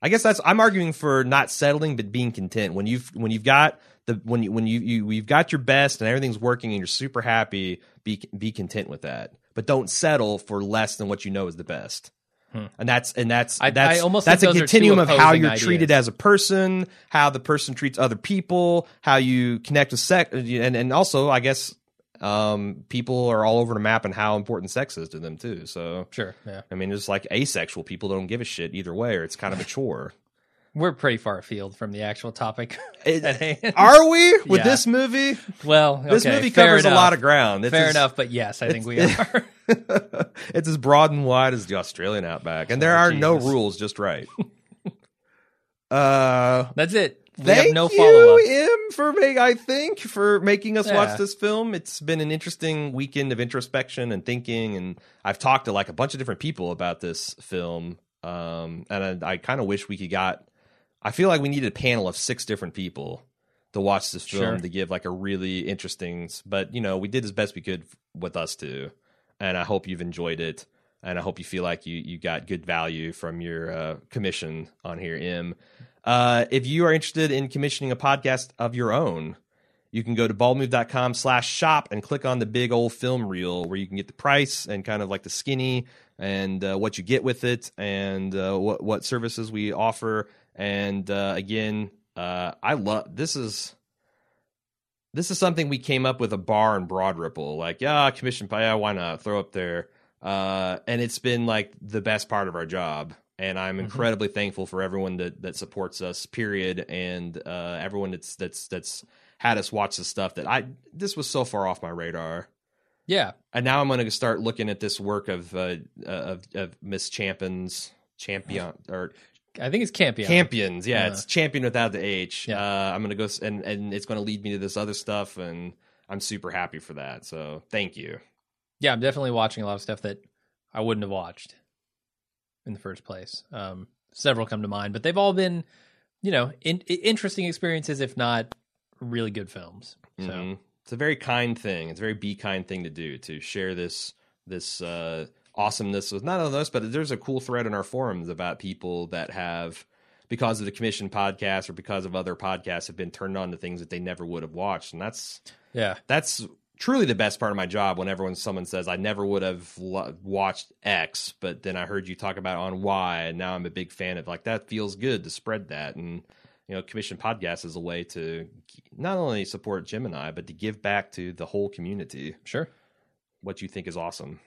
[SPEAKER 1] I guess that's I'm arguing for not settling, but being content. When you've when you've got the when you when you, you you've got your best and everything's working and you're super happy, be be content with that. But don't settle for less than what you know is the best.
[SPEAKER 2] Hmm.
[SPEAKER 1] And that's and that's
[SPEAKER 2] I-
[SPEAKER 1] that's
[SPEAKER 2] I almost
[SPEAKER 1] that's a
[SPEAKER 2] think those are two
[SPEAKER 1] continuum of how you're treated as a person, how the person treats other people, how you connect with sex, and and also I guess um, people are all over the map and how important sex is to them too. So
[SPEAKER 2] Sure, yeah,
[SPEAKER 1] I mean, it's like asexual people don't give a shit either way, or it's kind of a chore. [laughs]
[SPEAKER 2] we're pretty far afield from the actual topic. [laughs]
[SPEAKER 1] It- are we with
[SPEAKER 2] Yeah.
[SPEAKER 1] this movie?
[SPEAKER 2] well,
[SPEAKER 1] This movie covers a lot of ground. It's
[SPEAKER 2] Fair
[SPEAKER 1] as-
[SPEAKER 2] enough, but yes, I think we are. [laughs] [laughs]
[SPEAKER 1] it's as broad and wide as the Australian outback, and there
[SPEAKER 2] Oh,
[SPEAKER 1] are no rules, just right. [laughs] uh,
[SPEAKER 2] That's it. We
[SPEAKER 1] Thank
[SPEAKER 2] have no
[SPEAKER 1] you. Im, for make I think for making us
[SPEAKER 2] Yeah.
[SPEAKER 1] watch this film. It's been an interesting weekend of introspection and thinking, and I've talked to like a bunch of different people about this film. Um, and I, I kind of wish we could got. I feel like we needed a panel of six different people to watch this film
[SPEAKER 2] Sure.
[SPEAKER 1] to give like a really interesting. But you know, we did as best we could with us two, and I hope you've enjoyed it. And I hope you feel like you you got good value from your uh, commission on here, Im. Uh, if you are interested in commissioning a podcast of your own, you can go to baldmove.com slash shop and click on the big old film reel where you can get the price and kind of like the skinny and uh, what you get with it and uh, what, what services we offer. And uh, again, uh, I love this is this is something we came up with a bar in Broad Ripple. Like, yeah, commission, yeah, why not throw up there? Uh, and it's been like the best part of our job. And I'm incredibly thankful for everyone that, that supports us. Period, and uh, everyone that's that's that's had us watch the stuff that I this was so far off my radar.
[SPEAKER 2] Yeah,
[SPEAKER 1] And now I'm going to start looking at this work of uh, of, of Miss Champions champion or
[SPEAKER 2] I think it's Campion.
[SPEAKER 1] champions. Yeah,
[SPEAKER 2] Yeah.
[SPEAKER 1] it's champion without the H.
[SPEAKER 2] Yeah.
[SPEAKER 1] Uh, I'm going to go and and it's going to lead me to this other stuff, and I'm super happy for that. So thank you.
[SPEAKER 2] yeah, I'm definitely watching a lot of stuff that I wouldn't have watched in the first place. Um, several come to mind, but they've all been, you know, in, interesting experiences, if not really good films. So
[SPEAKER 1] Mhm. It's a very kind thing. It's a very be kind thing to do to share this this uh, awesomeness with not only us, but there's a cool thread in our forums about people that have because of the commission podcast or because of other podcasts have been turned on to things that they never would have watched, and that's
[SPEAKER 2] yeah,
[SPEAKER 1] that's truly the best part of my job whenever when someone says i never would have lo- watched x but then i heard you talk about on y and now i'm a big fan of like that feels good to spread that. And you know commission podcast is a way to not only support gemini but to give back to the whole community.
[SPEAKER 2] Sure.
[SPEAKER 1] what you think is awesome